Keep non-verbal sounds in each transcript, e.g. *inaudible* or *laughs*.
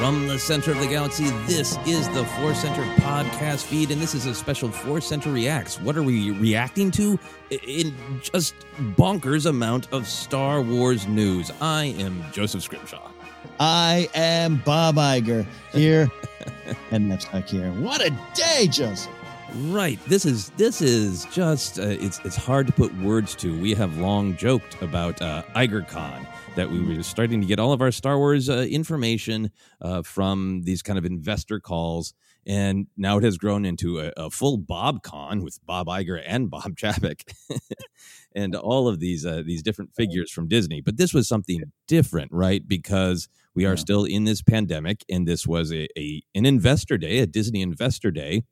From the center of the galaxy, this is the Force Center podcast feed, and this is a special Force Center Reacts. What are we reacting to? In just bonkers amount of Star Wars news. I am Joseph Scrimshaw. I am Bob Iger here, *laughs* and Napzok here. What a day, Joseph! Right. This is this is just uh, it's it's hard to put words to. We have long joked about uh, IgerCon that we were starting to get all of our Star Wars uh, information uh, from these kind of investor calls. And now it has grown into a, a full BobCon with Bob Iger and Bob *laughs* Chapek, *laughs* and all of these uh, these different figures from Disney. But this was something different, right? Because we are yeah. still in this pandemic, and this was a, a an investor day, a Disney investor day.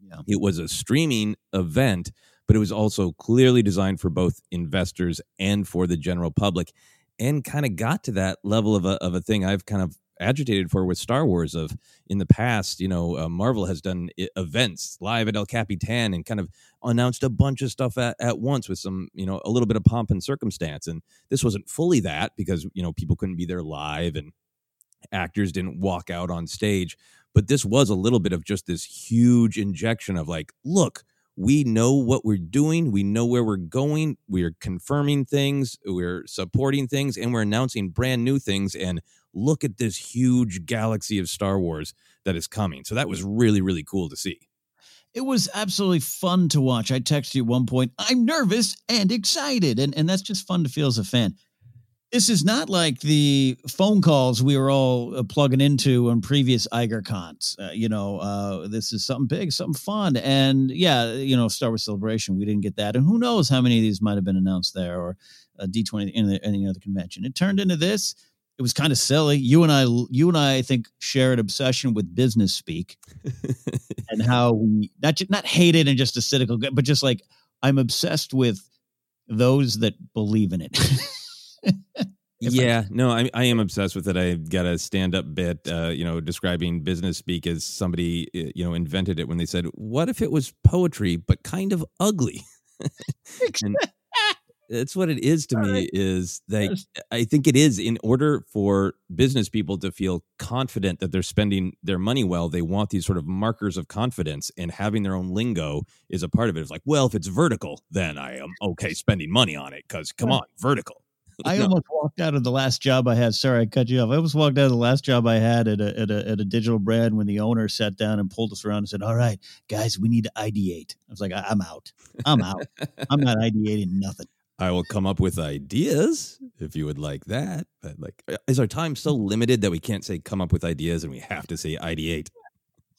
Yeah. It was a streaming event, but it was also clearly designed for both investors and for the general public and kind of got to that level of a, of a thing I've kind of agitated for with Star Wars of in the past, you know, uh, Marvel has done events live at El Capitan and kind of announced a bunch of stuff at, at once with some, you know, a little bit of pomp and circumstance. And this wasn't fully that because, you know, people couldn't be there live and actors didn't walk out on stage. But this was a little bit of just this huge injection of like, look, we know what we're doing we know where we're going we're confirming things we're supporting things and we're announcing brand new things and look at this huge galaxy of star wars that is coming. So that was really really cool to see. It was absolutely fun to watch. I texted you at one point i'm nervous and excited and, and that's just fun to feel as a fan this is not like the phone calls we were all uh, plugging into on previous Iger cons. Uh, you know, uh, this is something big, something fun, and yeah, you know, Star Wars Celebration. We didn't get that, and who knows how many of these might have been announced there or D twenty in any other convention. It turned into this. It was kind of silly. You and I, you and I, I think, share an obsession with business speak, *laughs* and how we not not hate it and just a cynical, but just like I'm obsessed with those that believe in it. *laughs* *laughs* yeah, no, I, I am obsessed with it. I got a stand up bit, uh, you know, describing business speak as somebody, uh, you know, invented it when they said, "What if it was poetry but kind of ugly?" *laughs* and that's what it is to me. Is that I think it is in order for business people to feel confident that they're spending their money well. They want these sort of markers of confidence, and having their own lingo is a part of it. It's like, well, if it's vertical, then I am okay spending money on it because come on, vertical. I *laughs* almost walked out of the last job I had. Sorry, I cut you off. I almost walked out of the last job I had at a, at a, at a digital brand when the owner sat down and pulled us around and said, "All right, guys, we need to ideate." I was like, I- "I'm out. I'm out. I'm not ideating nothing." *laughs* I will come up with ideas if you would like that. But like, uh, is our time so limited that we can't say come up with ideas and we have to say ideate?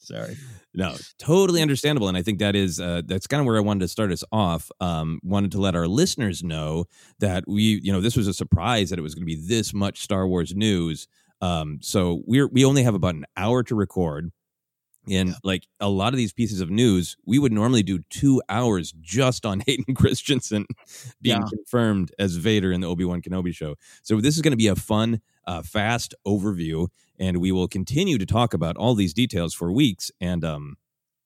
Sorry. No, totally understandable, and I think that is uh, that's kind of where I wanted to start us off. Um, wanted to let our listeners know that we, you know, this was a surprise that it was going to be this much Star Wars news. Um, so we're we only have about an hour to record. And yeah. like a lot of these pieces of news, we would normally do two hours just on *laughs* Hayden Christensen being yeah. confirmed as Vader in the Obi Wan Kenobi show. So this is going to be a fun, uh, fast overview, and we will continue to talk about all these details for weeks and um,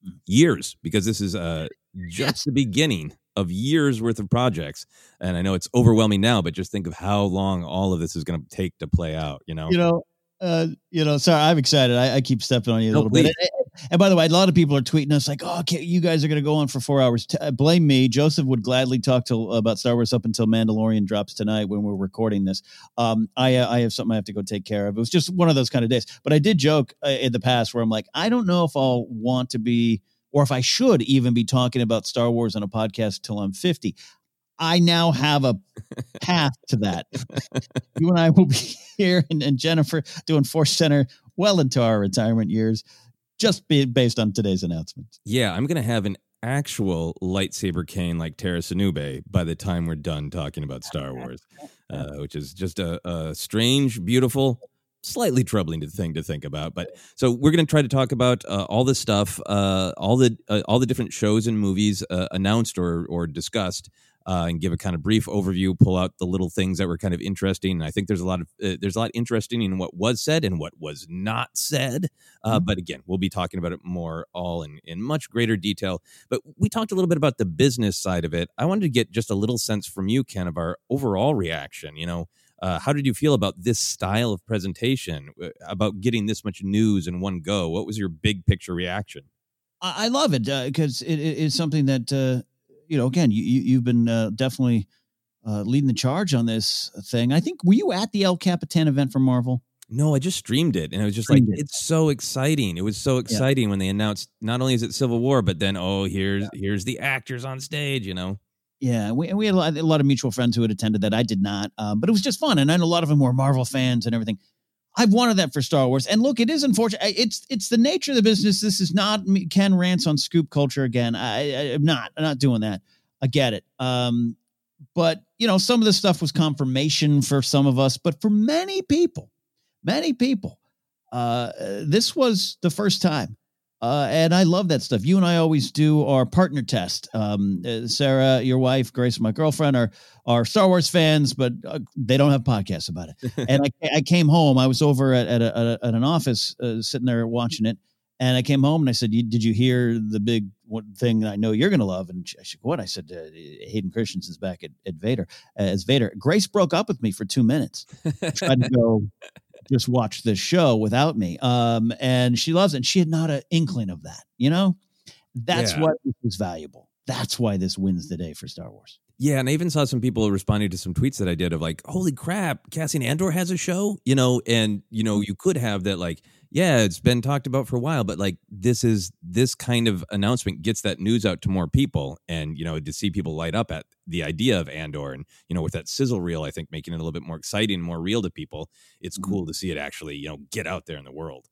mm. years because this is uh, *laughs* just the beginning of years worth of projects. And I know it's overwhelming now, but just think of how long all of this is going to take to play out. You know, you know, uh, you know, sorry, I'm excited. I, I keep stepping on you a no, little please. bit. And by the way, a lot of people are tweeting us like, "Oh, okay, you guys are going to go on for four hours." T- uh, blame me. Joseph would gladly talk to about Star Wars up until Mandalorian drops tonight when we're recording this. Um, I uh, I have something I have to go take care of. It was just one of those kind of days. But I did joke uh, in the past where I'm like, I don't know if I'll want to be, or if I should even be talking about Star Wars on a podcast till I'm 50. I now have a path to that. *laughs* you and I will be *laughs* here, and, and Jennifer doing Force Center well into our retirement years just be based on today's announcement. Yeah, I'm going to have an actual lightsaber cane like Tera Sinube by the time we're done talking about Star Wars, uh, which is just a, a, strange, beautiful, slightly troubling thing to think about. But so we're going to try to talk about uh, all this stuff, uh, all the uh, all the different shows and movies uh, announced or or discussed uh, and give a kind of brief overview, pull out the little things that were kind of interesting. And I think there's a lot of uh, there's a lot interesting in what was said and what was not said. Uh, mm-hmm. But again, we'll be talking about it more all in in much greater detail. But we talked a little bit about the business side of it. I wanted to get just a little sense from you, Ken, of our overall reaction. You know. Uh, how did you feel about this style of presentation? Uh, about getting this much news in one go? What was your big picture reaction? I love it because uh, it is something that uh, you know, again, you, you have been uh, definitely uh, leading the charge on this thing. I think were you at the El Capitan event for Marvel? No, I just streamed it, and it was just streamed like it. it's so exciting. It was so exciting yeah. when they announced not only is it Civil War, but then oh, here's yeah. here's the actors on stage. You know. Yeah, we we had a lot, a lot, of mutual friends who had attended that. I did not, um, but it was just fun, and I know a lot of them were Marvel fans and everything. I've wanted that for Star Wars. And look, it is unfortunate. It's it's the nature of the business. This is not Ken rants on scoop culture again. I, am not. I'm not doing that. I get it. Um, but you know, some of this stuff was confirmation for some of us, but for many people, many people, uh, this was the first time. Uh, and I love that stuff. You and I always do our partner test. Um, uh, Sarah, your wife, Grace, my girlfriend, are are Star Wars fans, but uh, they don't have podcasts about it. *laughs* and I, I came home. I was over at at, a, at an office, uh, sitting there watching it, and I came home and I said, "Did you hear the big thing I know you're going to love?" And she said, "What?" I said, uh, "Hayden Christensen's back at, at Vader as Vader." Grace broke up with me for two minutes, tried to go just watch this show without me, um, and she loves it. And she had not an inkling of that. You know, that's yeah. was valuable. That's why this wins the day for Star Wars. Yeah, and I even saw some people responding to some tweets that I did of like, "Holy crap, Cassian Andor has a show," you know, and you know, you could have that like yeah, it's been talked about for a while, but like this is this kind of announcement gets that news out to more people, and you know to see people light up at the idea of Andor, and you know with that sizzle reel, I think making it a little bit more exciting, more real to people. It's Mhm. cool to see it actually you know get out there in the world.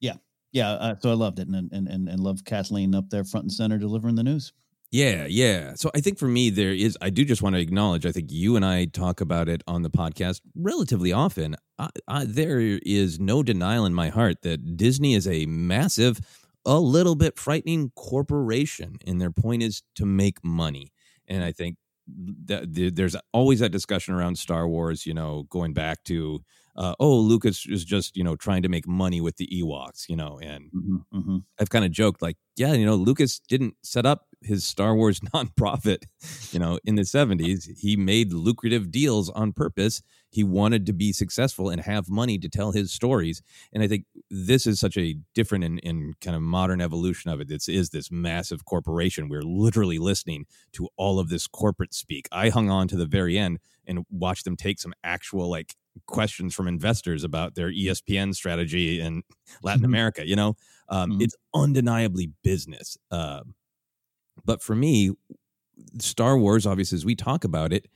Yeah, yeah. Uh, so I loved it, and and and and love Kathleen up there front and center delivering the news. Yeah, yeah. So I think for me, there is, I do just want to acknowledge, I think you and I talk about it on the podcast relatively often. I, I, there is no denial in my heart that Disney is a massive, a little bit frightening corporation, and their point is to make money. And I think that there's always that discussion around Star Wars, you know, going back to, uh, oh, Lucas is just, you know, trying to make money with the Ewoks, you know, and Mm-hmm, I've kind of joked like, yeah, you know, Lucas didn't set up his Star Wars *laughs* nonprofit, you know, in the 70s. He made lucrative deals on purpose. He wanted to be successful and have money to tell his stories. And I think this is such a different and, and kind of modern evolution of it. This is this massive corporation. We're literally listening to all of this corporate speak. I hung on to the very end and watched them take some actual like questions from investors about their ESPN strategy in Latin America, you know? Um, Mhm. It's undeniably business. Um, but for me, Star Wars, obviously, as we talk about it,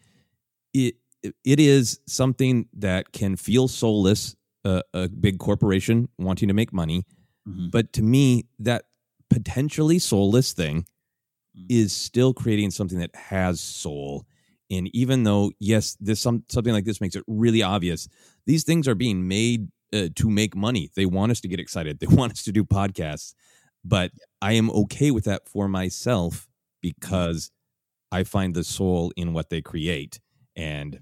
it it is something that can feel soulless. Uh, a big corporation wanting to make money, Mhm. but to me, that potentially soulless thing Mm. is still creating something that has soul. And even though, yes, this some something like this makes it really obvious, these things are being made uh, to make money. They want us to get excited. They *laughs* want us to do podcasts. But I am okay with that for myself because I find the soul in what they create. And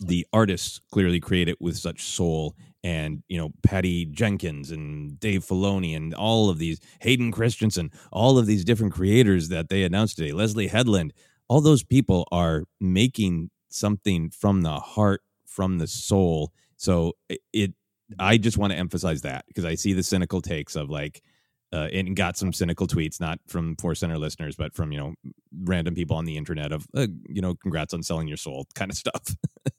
the artists clearly create it with such soul. And, you know, Patty Jenkins and Dave Filoni and all of these, Hayden Christensen, all of these different creators that they announced today, Leslie Headland, all those people are making something from the heart, from the soul. So it, I just want to emphasize that because I see the cynical takes of like, uh, and got some cynical tweets, not from Force Center listeners, but from you know random people on the internet of uh, you know congrats on selling your soul *laughs* kind of stuff.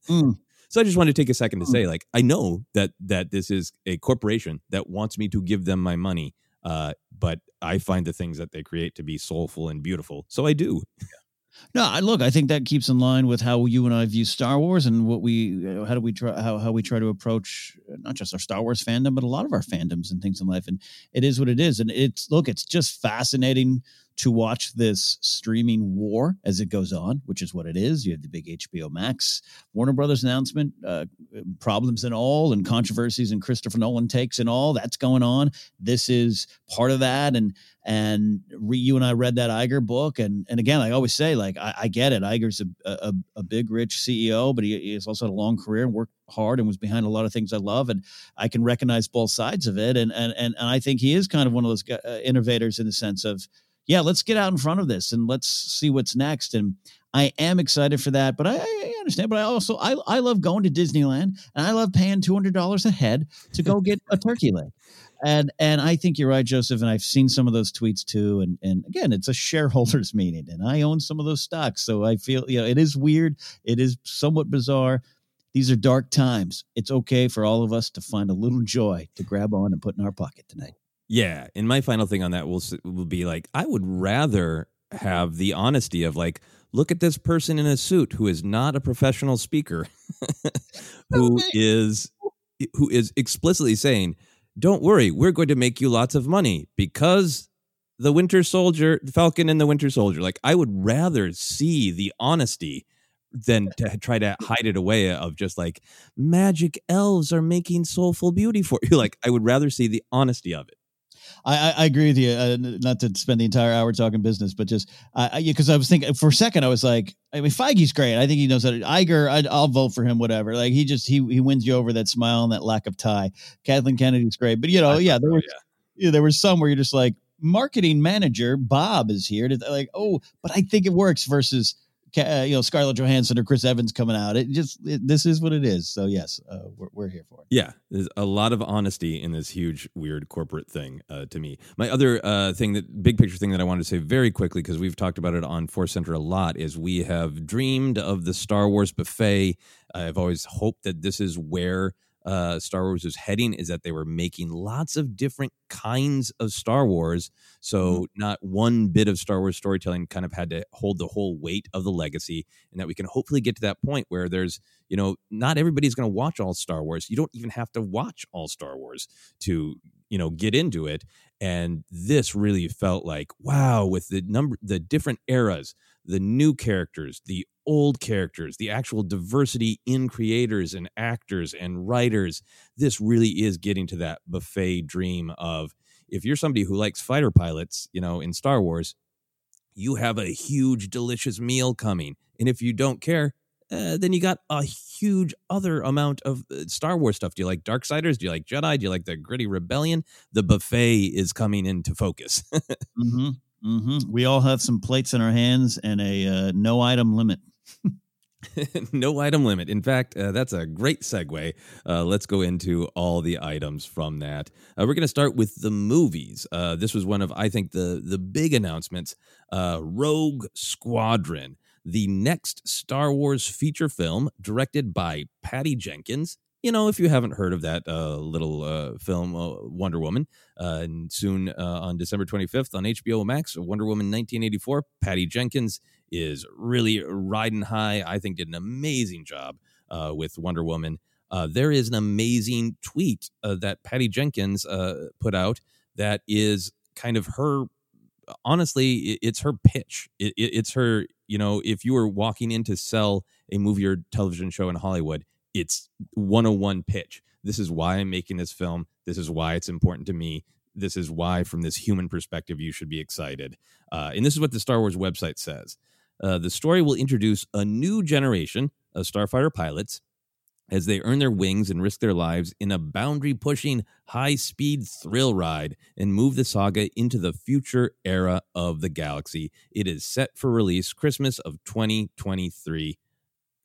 Mm. So I just wanted to take a second to say, like, I know that that this is a corporation that wants me to give them my money, uh, but I find the things that they create to be soulful and beautiful, so I do. No, I look. I think that keeps in line with how you and I view Star Wars and what we, how do we try, how how we try to approach uh, not just our Star Wars fandom, but a lot of our fandoms and things in life. And it is what it is. And it's look, it's just fascinating to watch this streaming war as it goes on, which is what it is. You have the big HBO Max, Warner Brothers announcement, uh, problems and all, and controversies and Christopher Nolan takes and all that's going on. This is part of that. And and re, you and I read that Iger book, and and again, I always say, like, I, I get it. Iger's a, a a big, rich CEO, but he, has also had a long career and worked hard and was behind a lot of things I love, and I can recognize both sides of it. And and and, and I think he is kind of one of those uh, innovators in the sense of, yeah, let's get out in front of this and let's see what's next. And I am excited for that, but I, I understand. But I also I I love going to Disneyland, and I love paying two hundred dollars a head to go get a turkey leg. And and I think you're right, Joseph. And I've seen some of those tweets too. And and again, it's a shareholders *laughs* meeting, and I own some of those stocks, so I feel you know it is weird. It is somewhat bizarre. These are dark times. It's okay for all of us to find a little joy to grab on and put in our pocket tonight. Yeah, and my final thing on that will will be like I would rather have the honesty of like look at this person in a suit who is not a professional speaker *laughs* who is who is explicitly saying don't worry we're going to make you lots of money because the winter soldier the falcon and the winter soldier like i would rather see the honesty than to try to hide it away of just like magic elves are making soulful beauty for *laughs* you. Like i would rather see the honesty of it I, I, I agree with you. Uh, not to spend the entire hour talking business, but just uh, because I was thinking for a second, I was like, I mean, Feige's great. I think he knows how to. Iger, I'd, I'll vote for him. Whatever. Like he just he he wins you over that smile and that lack of tie. Kathleen Kennedy's great, but you know, yeah, there was yeah, there was some where you're just like, marketing manager Bob is here to like, oh, but I think it works versus. Uh, you know Scarlett Johansson or Chris Evans coming out. It just it, this is what it is. So yes, uh, we're we're here for it. Yeah, there's a lot of honesty in this huge, weird corporate thing uh, to me. My other uh, thing, that big picture thing that I wanted to say very quickly, because we've talked about it on Force Center a lot, is we have dreamed of the Star Wars buffet. I've always hoped that this is where uh, Star Wars was heading is that they were making lots of different kinds of Star Wars. So Mm-hmm. not one bit of Star Wars storytelling kind of had to hold the whole weight of the legacy, and that we can hopefully get to that point where there's, you know, not everybody's going to watch all Star Wars. You don't even have to watch all Star Wars to, you know, get into it. And this really felt like wow, with the number, the different eras, the new characters, the old characters, the actual diversity in creators and actors and writers. This really is getting to that buffet dream of if you're somebody who likes fighter pilots, you know, in Star Wars, you have a huge, delicious meal coming. And if you don't care, uh, then you got a huge other amount of uh, Star Wars stuff. Do you like Darksiders? Do you like Jedi? Do you like the gritty rebellion? The buffet is coming into focus. *laughs* hmm hmm We all have some plates in our hands and a uh, no item limit. *laughs* no item limit. In fact, uh, that's a great segue. Uh, let's go into all the items from that. Uh, we're going to start with the movies. Uh, this was one of, I think, the the big announcements. Uh, Rogue Squadron, the next Star Wars feature film directed by Patty Jenkins. You know, if you haven't heard of that uh, little uh, film, uh, Wonder Woman, uh, and soon uh, on December 25th on HBO Max, Wonder Woman 1984, Patty Jenkins is really riding high. I think did an amazing job uh, with Wonder Woman. Uh, there is an amazing tweet uh, that Patty Jenkins uh, put out that is kind of her. Honestly, it's her pitch. It, it, it's her. You know, if you were walking in to sell a movie or television show in Hollywood, it's 101 pitch. This is why I'm making this film. This is why it's important to me. This is why, from this human perspective, you should be excited. Uh, and this is what the Star Wars website says. Uh, the story will introduce a new generation of starfighter pilots as they earn their wings and risk their lives in a boundary pushing, high speed thrill ride and move the saga into the future era of the galaxy. It is set for release Christmas of 2023.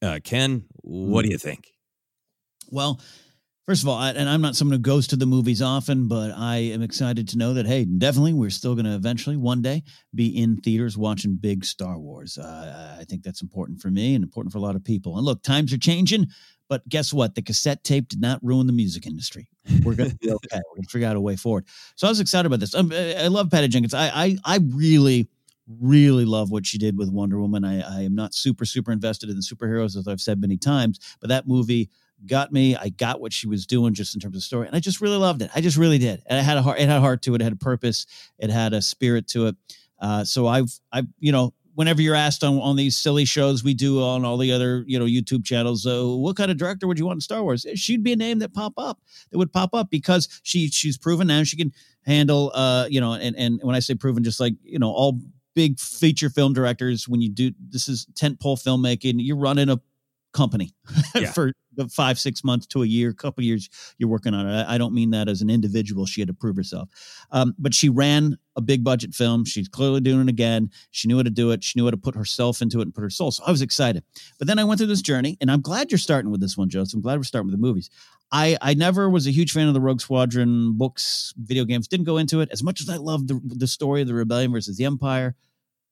Uh, Ken, what do you think? Well, first of all, I, and I'm not someone who goes to the movies often, but I am excited to know that hey, definitely we're still going to eventually one day be in theaters watching big Star Wars. Uh, I think that's important for me and important for a lot of people. And look, times are changing, but guess what? The cassette tape did not ruin the music industry. We're going to be okay. We're going to figure out a way forward. So I was excited about this. Um, I I love Patty Jenkins. I, I, I really really love what she did with Wonder Woman. I, I am not super, super invested in the superheroes, as I've said many times, but that movie got me. I got what she was doing just in terms of story, and I just really loved it. I just really did. And it had a heart. It had heart to it. It had a purpose. It had a spirit to it. Uh, so I've, I, you know, whenever you're asked on on these silly shows we do on all the other you know YouTube channels, uh, what kind of director would you want in Star Wars? She'd be a name that pop up that would pop up because she she's proven now she can handle uh you know and and when I say proven, just like you know all big feature film directors when you do this is tentpole filmmaking you're running a company *laughs* Yeah. for the five six months to a year couple years you're working on it. I, don't mean that as an individual. She had to prove herself. Um, but she ran a big budget film. She's clearly doing it again. She knew how to do it. She knew how to put herself into it and put her soul. So i was excited. But then i went through this journey and i'm glad you're starting with this one joseph. I'm glad we're starting with the movies. I, I never was a huge fan of the Rogue Squadron books, video games. Didn't go into it. As much as I loved the the story of the rebellion versus the Empire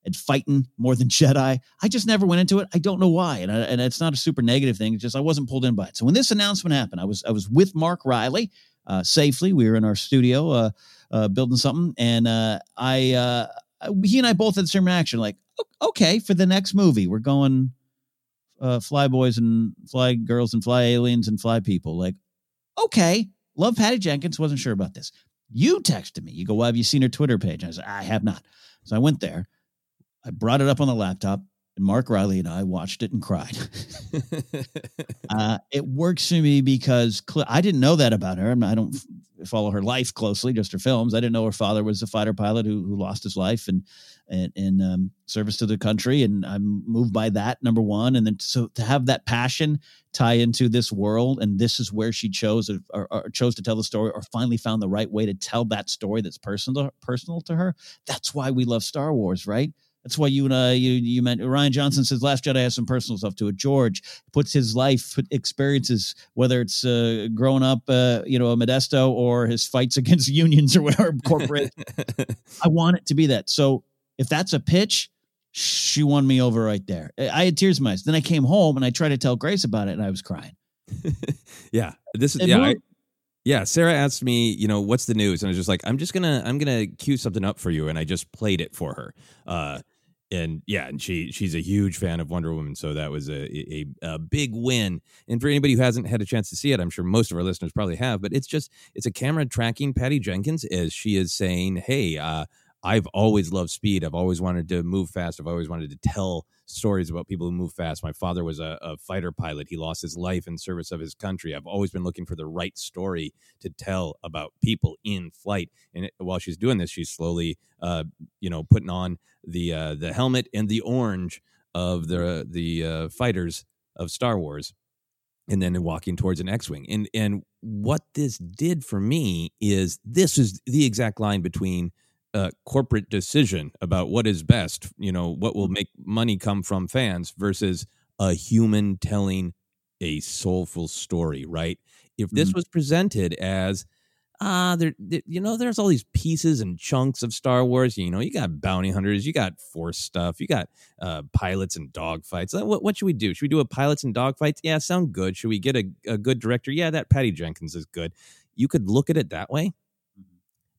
and fighting more than *laughs* Jedi. I just never went into it. I don't know why, and I, and it's not a super negative thing. It's just I wasn't pulled in by it. So when this announcement happened, I was I was with Mark Riley uh, safely. We were in our studio uh, uh, building something, and uh, I uh, he and I both had the same reaction. Like, okay, for the next movie, we're going uh, fly boys and fly girls and fly aliens and fly people. Like, okay, love Patty Jenkins. Wasn't sure about this. You texted me. You go, well, have you seen her Twitter page? I said, I have not. So I went there. I brought it up on the laptop, and Mark Riley and I watched it and cried. *laughs* uh, it works for me because cl- I didn't know that about her. I'm not- I don't f- follow her life closely, just her films. I didn't know her father was a fighter pilot who, who lost his life and and in um, service to the country, and I'm moved by that. Number one, and then so to have that passion tie into this world, and this is where she chose or, or chose to tell the story, or finally found the right way to tell that story that's personal personal to her. That's why we love Star Wars, right? That's why you and I, you you meant Rian Johnson says Last Jedi has some personal stuff to it. George puts his life experiences, whether it's uh, growing up, uh, you know, a Modesto or his fights *laughs* against unions or whatever corporate. I want it to be that. So if that's a pitch, she won me over right there. I had tears in my eyes. Then I came home and I tried to tell Grace about it, and I was crying. *laughs* yeah, this is And yeah. I, yeah, Sarah asked me, you know, what's the news, and I was just like, I'm just gonna, I'm gonna cue something up for you, and I just played it for her. Uh, and yeah, and she she's a huge fan of Wonder Woman, so that was a, a a big win. And for anybody who hasn't had a chance to see it, I'm sure most of our listeners probably have, but it's just it's a camera tracking Patty Jenkins as she is saying, "Hey, uh, I've always loved speed. I've always wanted to move fast. I've always wanted to tell stories about people who move fast. My father was a, a fighter pilot. He lost his life in service of his country. I've always been looking for the right story to tell about people in flight. And it, while she's doing this, she's slowly, uh, you know, putting on the uh, the helmet and the orange of the the uh, fighters of Star Wars, and then walking towards an X-wing. And and what this did for me is this is the exact line between uh, corporate decision about what is best, you know, what will make money come from fans versus a human telling a soulful story, right? If this was presented as ah, there, there- you know, there's all these pieces and chunks of Star Wars. You know, you got bounty hunters, you got force stuff, you got uh, pilots and dogfights. Uh, What, what should we do? Should we do a pilots and dogfights? Yeah, sound good. Should we get a, a good director? Yeah, that Patty Jenkins is good. You could look at it that way.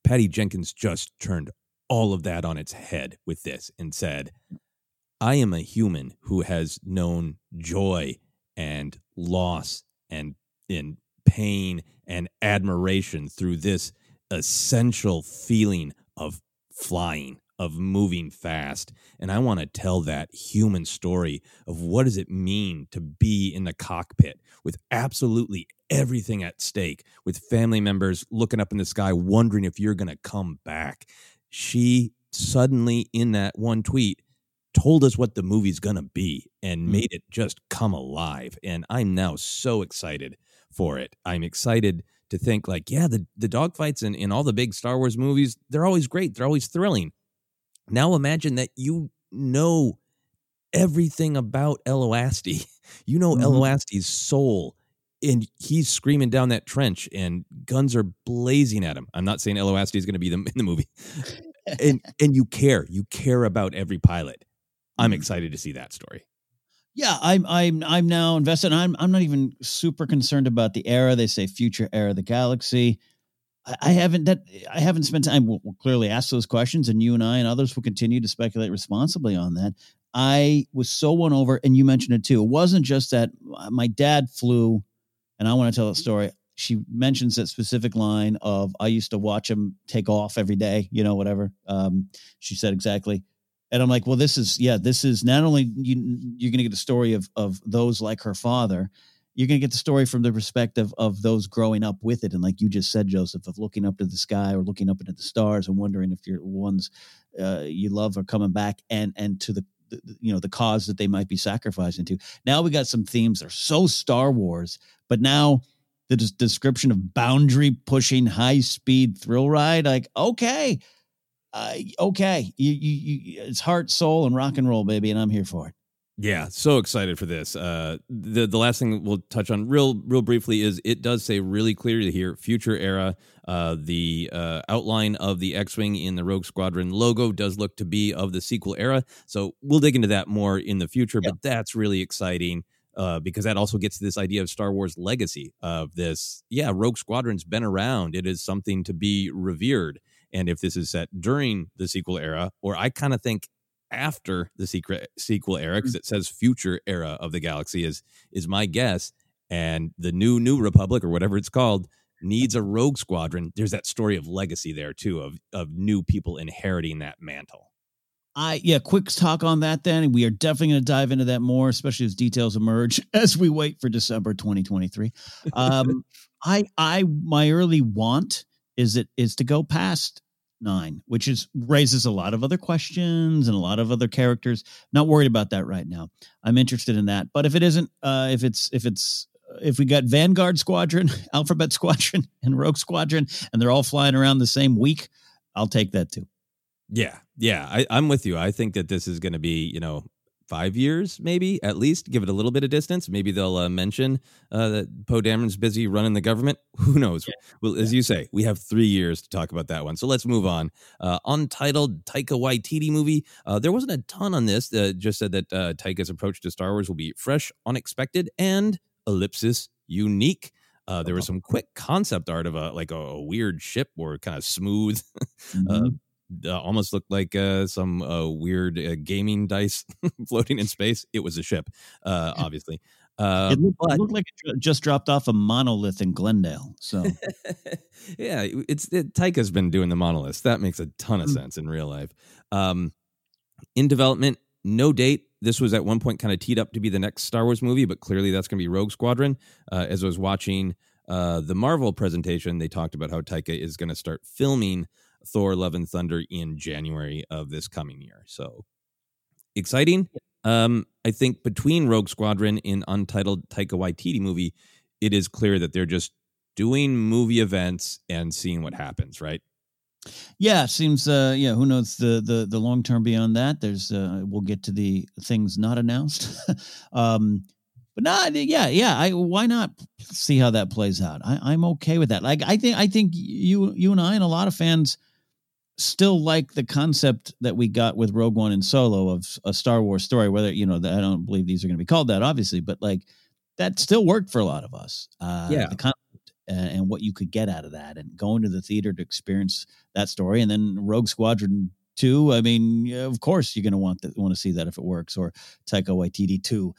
Patty Jenkins just turned all of that on its head with this and said, I am a human who has known joy and loss and in pain and admiration through this essential feeling of flying of moving fast. And i want to tell that human story of what does it mean to be in the cockpit with absolutely everything at stake with family members looking up in the sky wondering if you're going to come back. She suddenly in that one tweet told us what the movie's going to be and made it just come alive and i'm now so excited for it. I'm excited to think like yeah the, the dogfights in, in all the big star wars movies they're always great they're always thrilling. Now imagine that you know everything about eloasti *laughs* you know Mhm. eloasti's soul and he's screaming down that trench and guns are blazing at him i'm not saying eloasti is going to be the, *laughs* in the movie and *laughs* and you care you care about every pilot i'm Mhm. excited to see that story Yeah, I'm I'm I'm now invested. I'm I'm not even super concerned about the era. They say future era of the galaxy. I, I haven't that I haven't spent time. We'll, we'll clearly ask those questions, and you and I and others will continue to speculate responsibly on that. I was so won over, and you mentioned it too. It wasn't just that uh, my dad flew, and I want to tell a story. She mentions that specific line of I used to watch him take off every day, you know, whatever. Um, she said exactly. And I'm like, well, this is yeah, this is not only you, you're going to get a story of of those like her father, you're going to get the story from the perspective of those growing up with it, and like you just said, Joseph, of looking up to the sky or looking up into the stars and wondering if your ones uh, you love are coming back, and and to the, the you know the cause that they might be sacrificing to. Now we got some themes that are so Star Wars, but now the des- description of boundary pushing high speed thrill ride, like okay uh, okay, you, you, you, it's heart, soul, and rock and roll, baby, and I'm here for it. Yeah, so excited for this. Uh, the the last thing we'll touch on real real briefly is it does say really clearly here future era. Uh, the uh, outline of the X-wing in the Rogue Squadron logo does look to be of the sequel era. So we'll dig into that more in the future. But that's really exciting uh, because that also gets to this idea of Star Wars legacy of this. Yeah, Rogue Squadron's been around. It is something to be revered. And if this is set during the sequel era, or I kind of think after the secret sequel era because it says future era of the galaxy is is my guess and the new new republic or whatever it's called needs a rogue squadron there's that story of legacy there too of of new people inheriting that mantle I yeah, quick talk on that. Then we are definitely going to dive into that more, especially as details emerge *laughs* as we wait for December 2023. *laughs* Um, I I my early want is it is to go past nine, which is raises a lot of other questions and a lot of other characters. Not worried about that right now. I'm interested in that, but if it isn't, uh, if it's if it's if we got Vanguard Squadron, *laughs* Alphabet Squadron, *laughs* and Rogue Squadron, and they're all flying around the same week, I'll take that too. yeah yeah I, i'm with you i think that this is going to be you know five years maybe at least give it a little bit of distance. Maybe they'll uh, mention uh, that poe dameron's busy running the government. Who knows? Well as you say we have three years to talk about that one. So let's move on. Uh, untitled taika waititi movie. Uh, there wasn't a ton on this uh, just said that uh, taika's approach to star wars will be fresh unexpected and ellipsis unique. Uh, there was some quick concept art of a like a, a weird ship or kind of smooth, *laughs* Mm-hmm. uh, almost looked like uh, some uh, weird uh, gaming dice *laughs* floating in space. It was a ship, uh, obviously. Uh, it, looked, but- it looked like it just dropped off a monolith in Glendale. So *laughs* yeah, it's it, Taika's been doing the monoliths. That makes a ton of Mm. sense in real life. Um, in development, no date. This was at one point kind of teed up to be the next Star Wars movie, but clearly that's going to be Rogue Squadron. Uh, as I was watching uh, the Marvel presentation, they talked about how Taika is going to start filming Thor: Love and Thunder in January of this coming year. So exciting. Um, I think between Rogue Squadron and untitled Taika Waititi movie, it is clear that they're just doing movie events and seeing what happens, right? yeah, seems uh yeah, who knows the the the long term beyond that. There's uh we'll get to the things not announced. *laughs* um but no, I yeah, yeah. I why not see how that plays out? I, I'm okay with that. Like I think I think you you and I and a lot of fans still like the concept that we got with Rogue One and Solo of a Star Wars story. Whether you know, that I don't believe these are going to be called that, obviously, but like that still worked for a lot of us. Uh, Yeah. the concept and, and what you could get out of that, and going to the theater to experience that story, and then Rogue Squadron two. I mean, of course, you're going to want that, want to see that if it works, or Taika Waititi two,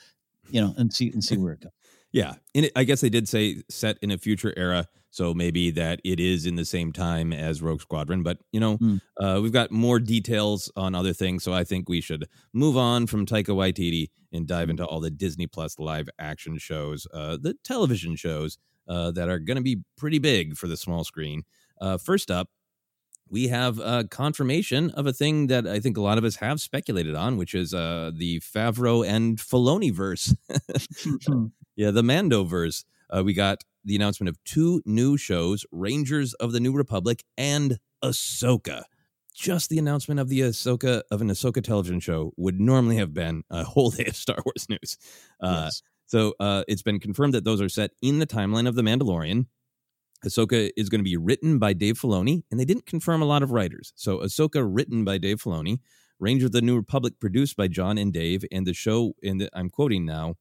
you know, and see and see where it goes. *laughs* Yeah, and it, I guess they did say set in a future era, so maybe that it is in the same time as Rogue Squadron. But you know, Hmm. uh, we've got more details on other things, so I think we should move on from Taika Waititi and dive into all the Disney Plus live action shows, uh, the television shows uh, that are going to be pretty big for the small screen. Uh, first up, we have uh, confirmation of a thing that I think a lot of us have speculated on, which is uh, the Favreau and Filoni verse. *laughs* yeah, the Mando verse. Uh, we got the announcement of two new shows, Rangers of the New Republic and Ahsoka. Just the announcement of the Ahsoka of an Ahsoka television show would normally have been a whole *laughs* day of Star Wars news. Uh, Yes. So uh, it's been confirmed that those are set in the timeline of The Mandalorian. Ahsoka is going to be written by Dave Filoni, and they didn't confirm a lot of writers. So Ahsoka written by Dave Filoni, Ranger of the New Republic produced by John and Dave, and the show, and the, I'm quoting now,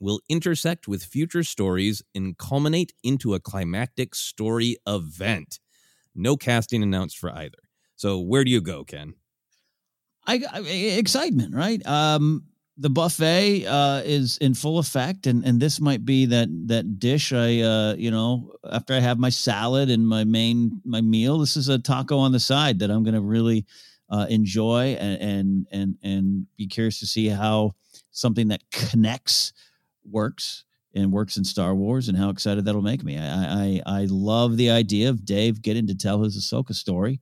will intersect with future stories and culminate into a climactic story event. No casting announced for either. So where do you go, Ken? I, I excitement, right? Um, the buffet uh, is in full effect, and and this might be that that dish. I uh, you know after I have my salad and my main my meal, this is a taco on the side that I'm going to really uh, enjoy and, and and and be curious to see how something that connects works and works in Star Wars, and how excited that'll make me. I I I love the idea of Dave getting to tell his Ahsoka story.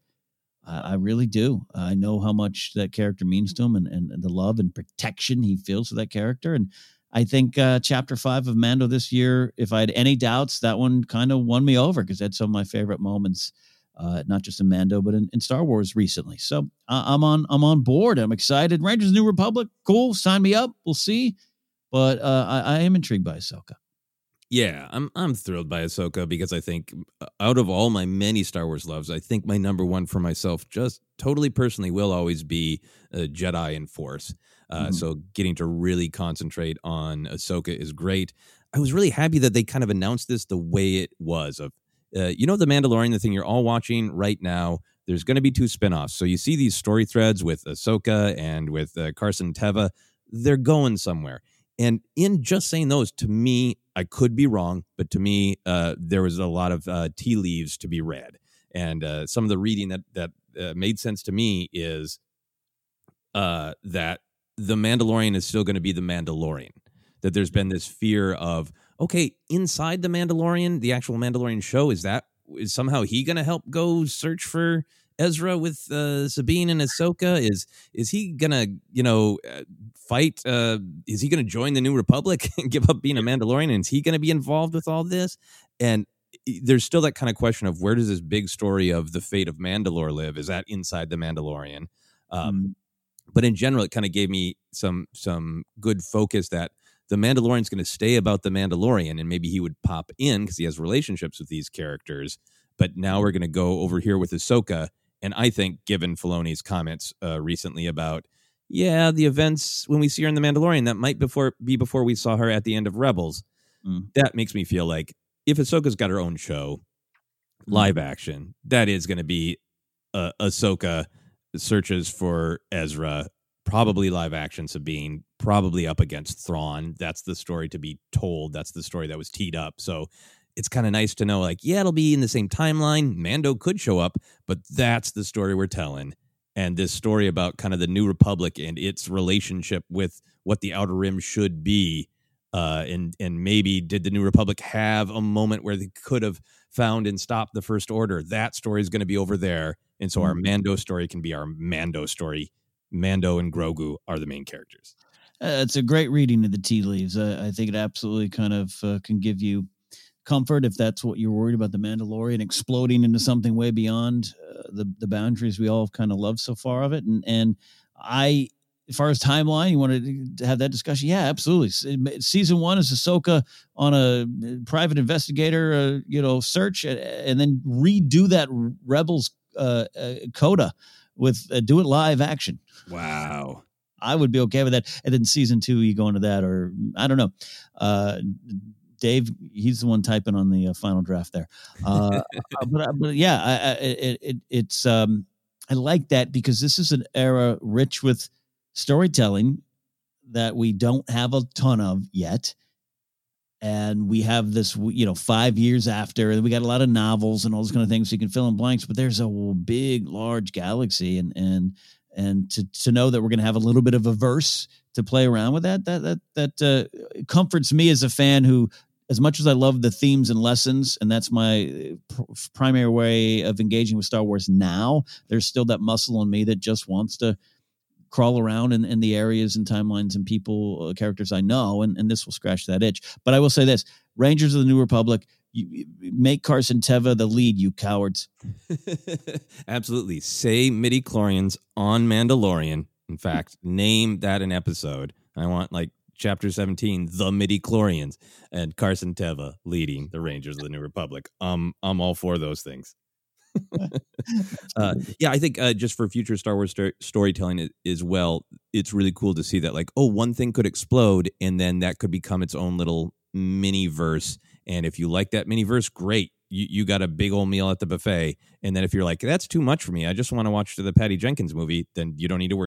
I, I really do. I know how much that character means to him and, and, the love and protection he feels for that character. And I think uh, chapter five of Mando this year, if I had any doubts, that one kind of won me over because that's some of my favorite moments, uh, not just in Mando, but in, in Star Wars recently. So uh, I'm on I'm on board. I'm excited. Rangers New Republic, cool. Sign me up. We'll see. But uh, I, I am intrigued by Ahsoka. Yeah, I'm I'm thrilled by Ahsoka because I think uh, out of all my many Star Wars loves, I think my number one for myself, just totally personally, will always be uh, Jedi and Force. Uh, Mhm. So getting to really concentrate on Ahsoka is great. I was really happy that they kind of announced this the way it was. Of uh, you know, the Mandalorian, the thing you're all watching right now. There's going to be two spinoffs. So you see these story threads with Ahsoka and with uh, Carson Teva. They're going somewhere. And in just saying those, to me, I could be wrong, but to me, uh, there was a lot of uh, tea leaves to be read, and uh, some of the reading that that uh, made sense to me is uh, that the Mandalorian is still going to be the Mandalorian. That there's been this fear of okay, inside the Mandalorian, the actual Mandalorian show, is that is somehow he going to help go search for Ezra with uh, Sabine and Ahsoka? Is is he gonna you know uh, fight? Uh, is he gonna join the New Republic *laughs* and give up being a Mandalorian? And is he gonna be involved with all this? And there's still that kind of question of where does this big story of the fate of Mandalore live? Is that inside the Mandalorian? Um, but in general, it kind of gave me some some good focus that the Mandalorian's going to stay about the Mandalorian, and maybe he would pop in because he has relationships with these characters. But now we're going to go over here with Ahsoka, and I think, given Filoni's comments uh, recently about, yeah, the events when we see her in the Mandalorian, that might before be before we saw her at the end of Rebels. Mm. that makes me feel like if Ahsoka's got her own show, live action, that is going to be uh, Ahsoka searches for Ezra, probably live action Sabine, probably up against Thrawn. That's the story to be told. That's the story that was teed up. So it's kind of nice to know, like, yeah, it'll be in the same timeline. Mando could show up, but that's the story we're telling. And this story about kind of the New Republic and its relationship with what the Outer Rim should be. Uh, and and maybe did the New Republic have a moment where they could have found and stopped the First Order? That story is going to be over there, and so our Mhm. Mando story can be our Mando story. Mando and Grogu are the main characters. Uh, it's a great reading of the tea leaves. Uh, I think it absolutely kind of uh, can give you comfort if that's what you're worried about the Mandalorian exploding into something way beyond uh, the the boundaries we all kind of love so far of it. And and I, as far as timeline, you wanted to have that discussion? Yeah, absolutely. Season one is Ahsoka on a uh, private investigator, uh, you know, search, uh, and then redo that Rebels uh, uh, coda with uh, do it live action. Wow. I would be okay with that. And then season two, you go into that, or I don't know. Uh, Dave, he's the one typing on the uh, final draft there. Uh, but, but yeah, I, I, it, it, it's um, I like that because this is an era rich with storytelling that we don't have a ton of yet. And we have this, you know, five years after, and we got a lot of novels and all those kind of things. So you can fill in blanks, but there's a big, large galaxy, and and and to to know that we're going to have a little bit of a verse to play around with that that that that uh, comforts me as a fan who as much as I love the themes and lessons and that's my uh, pr- primary way of engaging with Star Wars now there's still that muscle in me that just wants to crawl around in, in the areas and timelines and people uh, characters I know and, and this will scratch that itch but I will say this Rangers of the New Republic you, you make Carson Teva the lead you cowards *laughs* Absolutely. Say midi chlorians on Mandalorian. In fact, *laughs* name that an episode. I want like chapter 17, the midi chlorians, and Carson Teva leading the Rangers of the New Republic. Um, I'm all for those things. *laughs* uh, yeah, I think uh, just for future Star Wars sto- storytelling as well, it's really cool to see that, like, oh, one thing could explode, and then that could become its own little mini verse. And if you like that mini verse, great. You, you got a big old meal at the buffet. And then if you're like, that's too much for me, I just want to watch the Patty Jenkins movie, then you don't need to worry.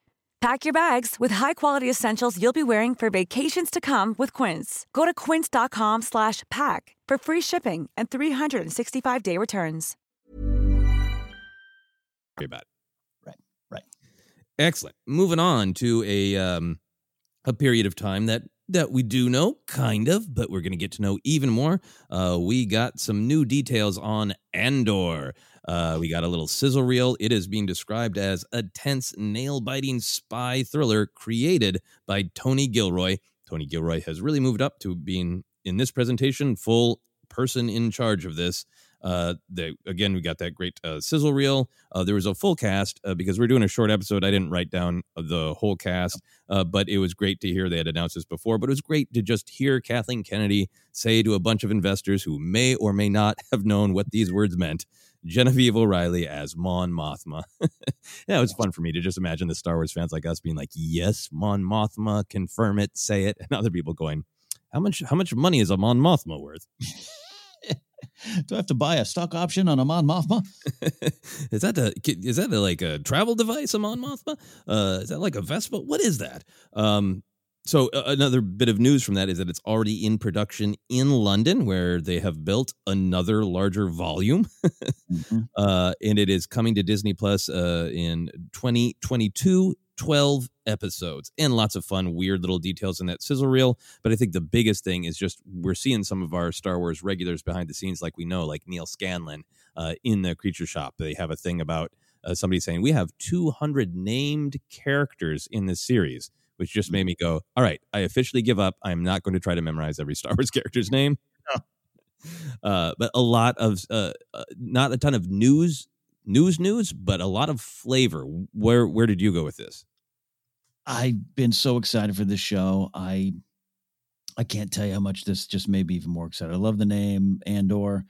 Pack your bags with high-quality essentials you'll be wearing for vacations to come with Quince. Go to quince.com slash pack for free shipping and 365-day returns. Very bad. Right. Right. Excellent. Moving on to a um a period of time that that we do know, kind of, but we're going to get to know even more. Uh, we got some new details on Andor. Uh, we got a little sizzle reel. It is being described as a tense, nail biting spy thriller created by Tony Gilroy. Tony Gilroy has really moved up to being, in this presentation, full person in charge of this. Uh, again, we got that great uh, sizzle reel. Uh, there was a full cast uh, because we're doing a short episode. I didn't write down the whole cast, uh, but it was great to hear they had announced this before. But it was great to just hear Kathleen Kennedy say to a bunch of investors who may or may not have known what these words meant. Genevieve O'Reilly as Mon Mothma. *laughs* yeah, it was fun for me to just imagine the Star Wars fans like us being like, "Yes, Mon Mothma, confirm it, say it," *laughs* and other people going, "How much? How much money is a Mon Mothma worth?" *laughs* Do I have to buy a stock option on a Mon Mothma? is that a is that a, like a travel device, a Mon Mothma? Uh, is that like a Vespa? What is that? Um, so uh, another bit of news from that is that it's already in production in London, where they have built another larger volume, *laughs* mm-hmm. uh, and it is coming to Disney Plus uh, in 2022. 12 episodes and lots of fun, weird little details in that sizzle reel. But I think the biggest thing is just we're seeing some of our Star Wars regulars behind the scenes, like we know, like Neal Scanlan uh, in the Creature Shop. They have a thing about uh, somebody saying we have 200 named characters in this series which just made me go, all right, I officially give up. I'm not going to try to memorize every *laughs* Star Wars character's name. *laughs* Uh, but a lot of, uh, uh, not a ton of news, news, news, but a lot of flavor. Where where did you go with this? I've been so excited for this show. I I can't tell you how much this just made me even more excited. I love the name Andor.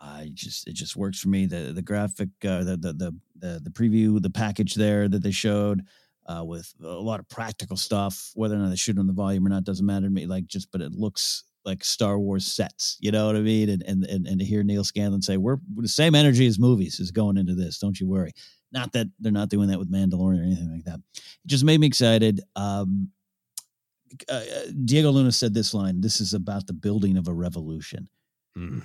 I just it just works for me. The the graphic, uh, the the the the preview, the package there that they showed uh, with a lot of practical stuff. Whether or not they shoot on the volume or not doesn't matter to me. Like just, but it looks like Star Wars sets. You know what I mean? And and and, and to hear Neal Scanlan say we're, we're the same energy as movies is going into this. Don't you worry. Not that they're not doing that with Mandalorian or anything like that. It just made me excited. Um, uh, Diego Luna said this line: "This is about the building of a revolution," mm.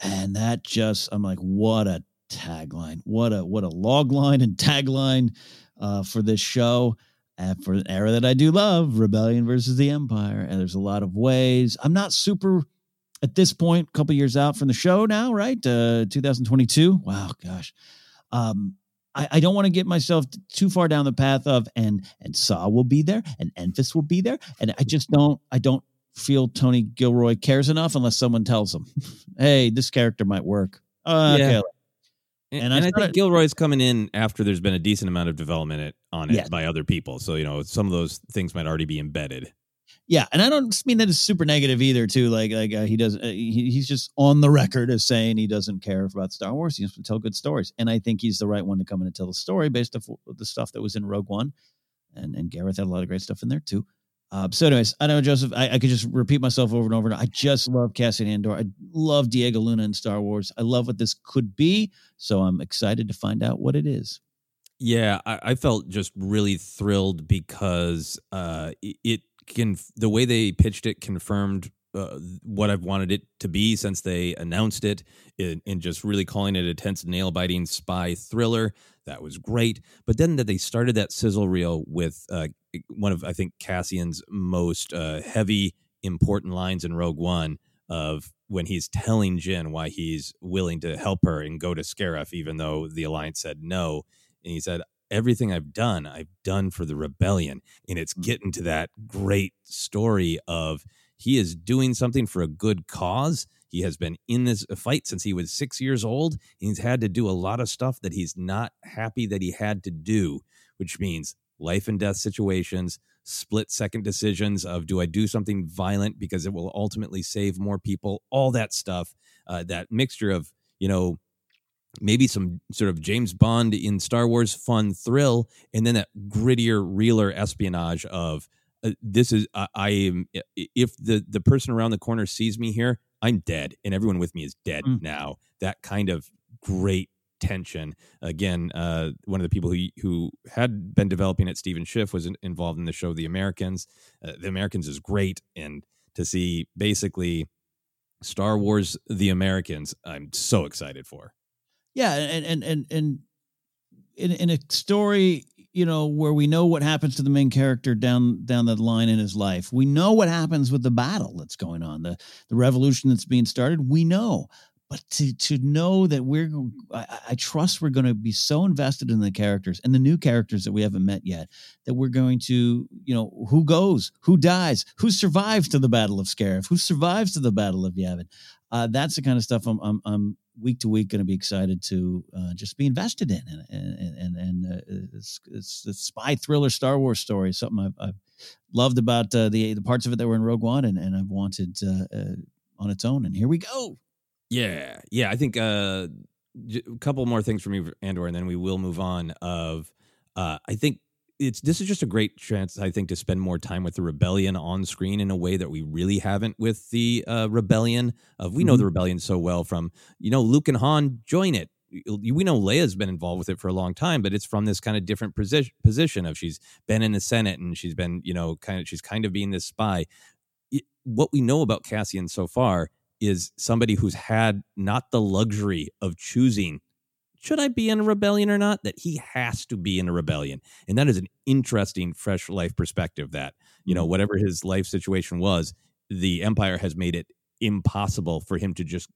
and that just I'm like, what a tagline! What a what a log line and tagline uh, for this show. And for an era that I do love, Rebellion versus the Empire. And there's a lot of ways. I'm not super at this point, a couple years out from the show now, right? Uh, 2022. Wow, gosh. Um, I, I don't want to get myself too far down the path of and and Saw will be there and Enfys will be there. And I just don't I don't feel Tony Gilroy cares enough unless someone tells him, *laughs* hey, this character might work. Uh, yeah. Okay, and, and I, I think Gilroy's coming in after there's been a decent amount of development on it yes. by other people. So, you know, some of those things might already be embedded. Yeah, and I don't mean that it's super negative either. Too like like uh, he doesn't. Uh, he, he's just on the record as saying he doesn't care about Star Wars. He wants to tell good stories, and I think he's the right one to come in and tell the story based off the stuff that was in Rogue One, and and Gareth had a lot of great stuff in there too. Uh, so, anyways, I know Joseph. I, I could just repeat myself over and over. And I just love Cassian Andor. I love Diego Luna in Star Wars. I love what this could be. So I'm excited to find out what it is. Yeah, I, I felt just really thrilled because uh, it, can the way they pitched it confirmed uh, what I've wanted it to be since they announced it, in, in just really calling it a tense, nail biting spy thriller. That was great. But then that they started that sizzle reel with uh, one of I think Cassian's most uh, heavy, important lines in Rogue One of when he's telling Jyn why he's willing to help her and go to Scarif, even though the Alliance said no. And he said, Everything I've done, I've done for the rebellion. And it's getting to that great story of he is doing something for a good cause. He has been in this fight since he was six years old. He's had to do a lot of stuff that he's not happy that he had to do, which means life and death situations, split second decisions of do I do something violent because it will ultimately save more people, all that stuff. Uh, that mixture of, you know, maybe some sort of James Bond in Star Wars fun thrill, and then that grittier, realer espionage of uh, this is I, I, am if the the person around the corner sees me here, I'm dead, and everyone with me is dead mm. now. That kind of great tension. Again, uh, one of the people who who had been developing it, Stephen Schiff, was in, involved in the show The Americans. Uh, the Americans is great, and to see basically Star Wars The Americans, I'm so excited for. Yeah, and and and and in, in a story you know where we know what happens to the main character down down the line in his life. We know what happens with the battle that's going on the the revolution that's being started. We know. But to to know that we're I, I trust we're going to be so invested in the characters and the new characters that we haven't met yet that we're going to you know who goes who dies who survives to the battle of Scarif who survives to the battle of Yavin. Uh, that's the kind of stuff I'm I'm, I'm week to week going to be excited to uh, just be invested in and and and, uh, it's, it's a spy thriller Star Wars story something I've, I've loved about uh, the the parts of it that were in Rogue One and, and I've wanted uh, uh, on its own and here we go yeah, yeah. I think uh, a couple more things for me, Andor, and then we will move on. Of uh, I think it's this is just a great chance, I think, to spend more time with the rebellion on screen in a way that we really haven't with the uh, rebellion. Of we know mm-hmm. the rebellion so well from you know Luke and Han join it. We know Leia's been involved with it for a long time, but it's from this kind of different position position of she's been in the Senate and she's been you know kind of she's kind of being this spy. What we know about Cassian so far is somebody who's had not the luxury of choosing should I be in a rebellion or not? That he has to be in a rebellion. And that is an interesting, fresh life perspective that, you know, mm-hmm. whatever his life situation was, the Empire has made it impossible for him to just,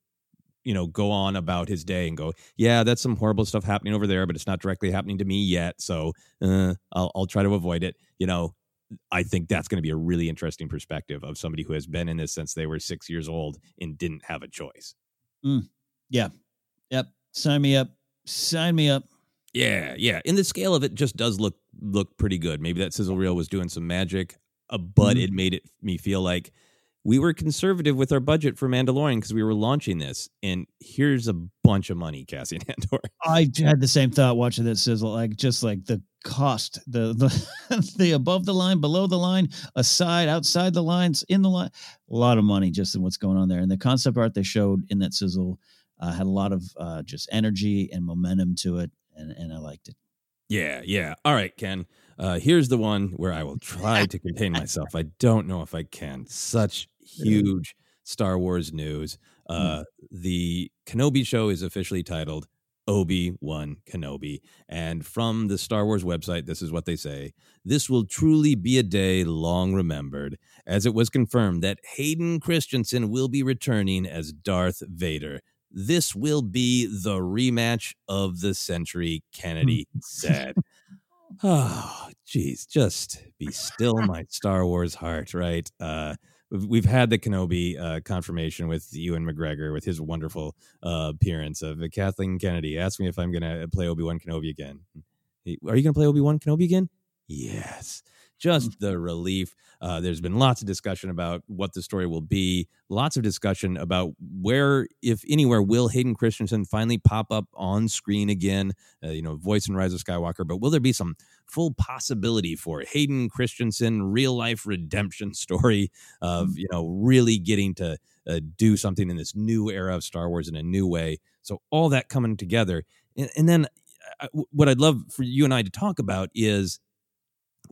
you know, go on about his day and go, yeah, that's some horrible stuff happening over there, but it's not directly happening to me yet. So uh, I'll, I'll try to avoid it. You know, I think that's going to be a really interesting perspective of somebody who has been in this since they were six years old and didn't have a choice. Mm. Yeah. Yep. Sign me up. Sign me up. Yeah, yeah. In the scale of it, just does look look pretty good. Maybe that sizzle reel was doing some magic, uh, but mm-hmm. it made it me feel like we were conservative with our budget for Mandalorian because we were launching this, and here's a bunch of money, Cassian *laughs* Andor. I had the same thought watching that sizzle, like just like the cost, the *laughs* the the above the line, below the line, aside, outside the lines, in the line, a lot of money just in what's going on there. And the concept art they showed in that sizzle uh, had a lot of uh, just energy and momentum to it, and and I liked it. Yeah, yeah. All right, Ken. Uh, here's the one where I will try to contain myself. I don't know if I can. Such huge Star Wars news. Hmm. Uh, the Kenobi show is officially titled Obi Wan Kenobi. And from the Star Wars website, this is what they say This will truly be a day long remembered, as it was confirmed that Hayden Christensen will be returning as Darth Vader. This will be the rematch of the century, Kennedy *laughs* said. Oh, geez, just be still, my Star Wars heart, right? Uh, we've had the Kenobi uh, confirmation with Ewan McGregor with his wonderful uh, appearance of uh, Kathleen Kennedy. Ask me if I'm going to play Obi Wan Kenobi again. Are you going to play Obi Wan Kenobi again? Yes. Just the relief. Uh, there's been lots of discussion about what the story will be, lots of discussion about where, if anywhere, will Hayden Christensen finally pop up on screen again, uh, you know, voice in Rise of Skywalker, but will there be some full possibility for Hayden Christensen real life redemption *laughs* story of, you know, really getting to uh, do something in this new era of Star Wars in a new way? So all that coming together. And, and then uh, what I'd love for you and I to talk about is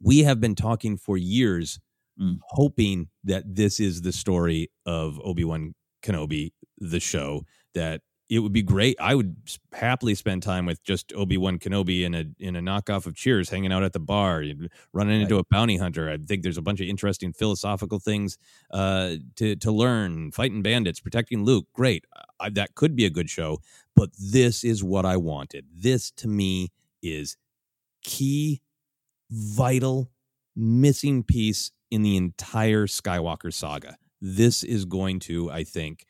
we have been talking for years, mm. hoping that this is the story of Obi Wan Kenobi, the show. That it would be great. I would happily spend time with just Obi Wan Kenobi in a in a knockoff of Cheers, hanging out at the bar, running into a bounty hunter. I think there's a bunch of interesting philosophical things uh, to to learn. Fighting bandits, protecting Luke. Great, I, that could be a good show. But this is what I wanted. This to me is key vital missing piece in the entire Skywalker saga. This is going to, I think,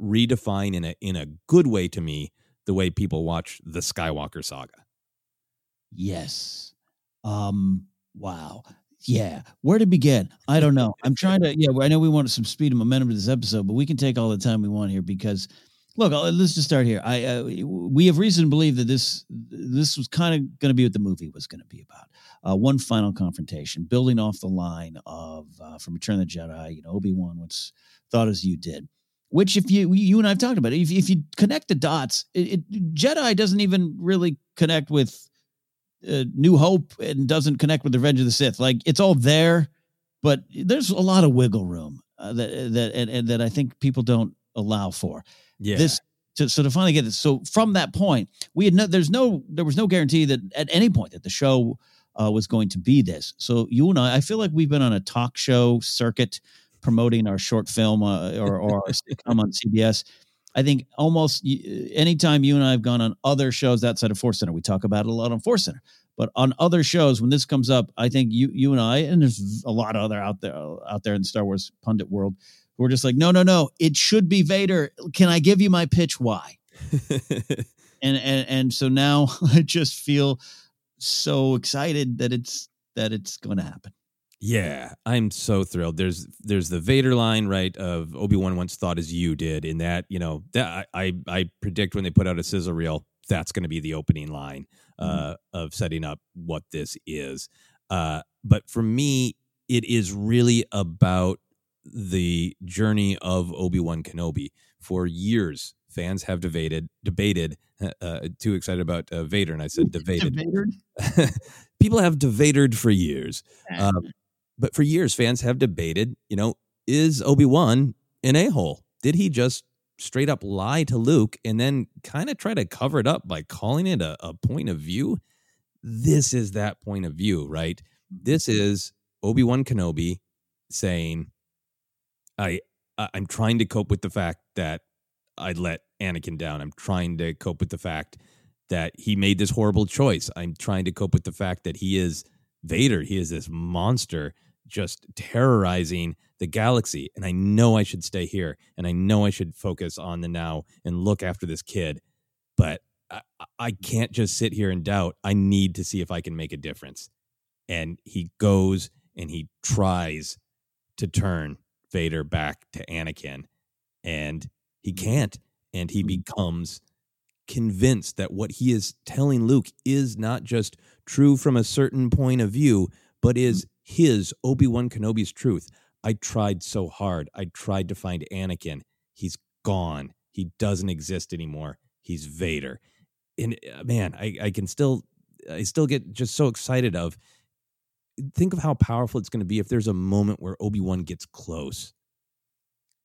redefine in a in a good way to me the way people watch the Skywalker saga. Yes. Um wow. Yeah. Where to begin? I don't know. I'm trying to yeah, I know we wanted some speed and momentum to this episode, but we can take all the time we want here because look, uh, let's just start here. I uh, we have reason to believe that this this was kind of going to be what the movie was going to be about. Uh, one final confrontation, building off the line of uh, from Return of the Jedi. You know, Obi Wan once thought as you did. Which, if you you and I've talked about it, if, if you connect the dots, it, it, Jedi doesn't even really connect with uh, New Hope and doesn't connect with Revenge of the Sith. Like it's all there, but there's a lot of wiggle room uh, that that and, and that I think people don't allow for. Yeah. This to, so to finally get this. So from that point, we had no. There's no. There was no guarantee that at any point that the show uh, was going to be this. So you and I, I feel like we've been on a talk show circuit promoting our short film uh, or, or our *laughs* sitcom on CBS. I think almost anytime you and I have gone on other shows outside of Force Center, we talk about it a lot on Force Center. But on other shows, when this comes up, I think you you and I, and there's a lot of other out there out there in the Star Wars pundit world, we're just like, no, no, no, it should be Vader. Can I give you my pitch? Why? *laughs* and and and so now *laughs* I just feel so excited that it's that it's going to happen. Yeah, I'm so thrilled. There's there's the Vader line right of Obi Wan once thought as you did. In that you know that I I predict when they put out a sizzle reel, that's going to be the opening line mm-hmm. uh, mm-hmm. of setting up what this is. Uh, but for me, it is really about the journey of Obi Wan Kenobi. For years, fans have debated debated. *laughs* Uh, too excited about uh, Vader, and I said debated. *laughs* People have debated for years, um, but for years, fans have debated. You know, is Obi Wan an a hole? Did he just straight up lie to Luke and then kind of try to cover it up by calling it a, a point of view? This is that point of view, right? This is Obi Wan Kenobi saying, I I'm trying to cope with the fact that I let Anakin down. I'm trying to cope with the fact that he made this horrible choice. I'm trying to cope with the fact that he is Vader. He is this monster just terrorizing the galaxy. And I know I should stay here and I know I should focus on the now and look after this kid. But I, I can't just sit here and doubt. I need to see if I can make a difference. And he goes and he tries to turn Vader back to Anakin, and he can't. And he mm-hmm. becomes convinced that what he is telling Luke is not just true from a certain point of view, but is mm-hmm. his Obi Wan Kenobi's truth. I tried so hard. I tried to find Anakin. He's gone. He doesn't exist anymore. He's Vader. And uh, man, I, I can still, I still get just so excited of think of how powerful it's going to be if there's a moment where Obi Wan gets close,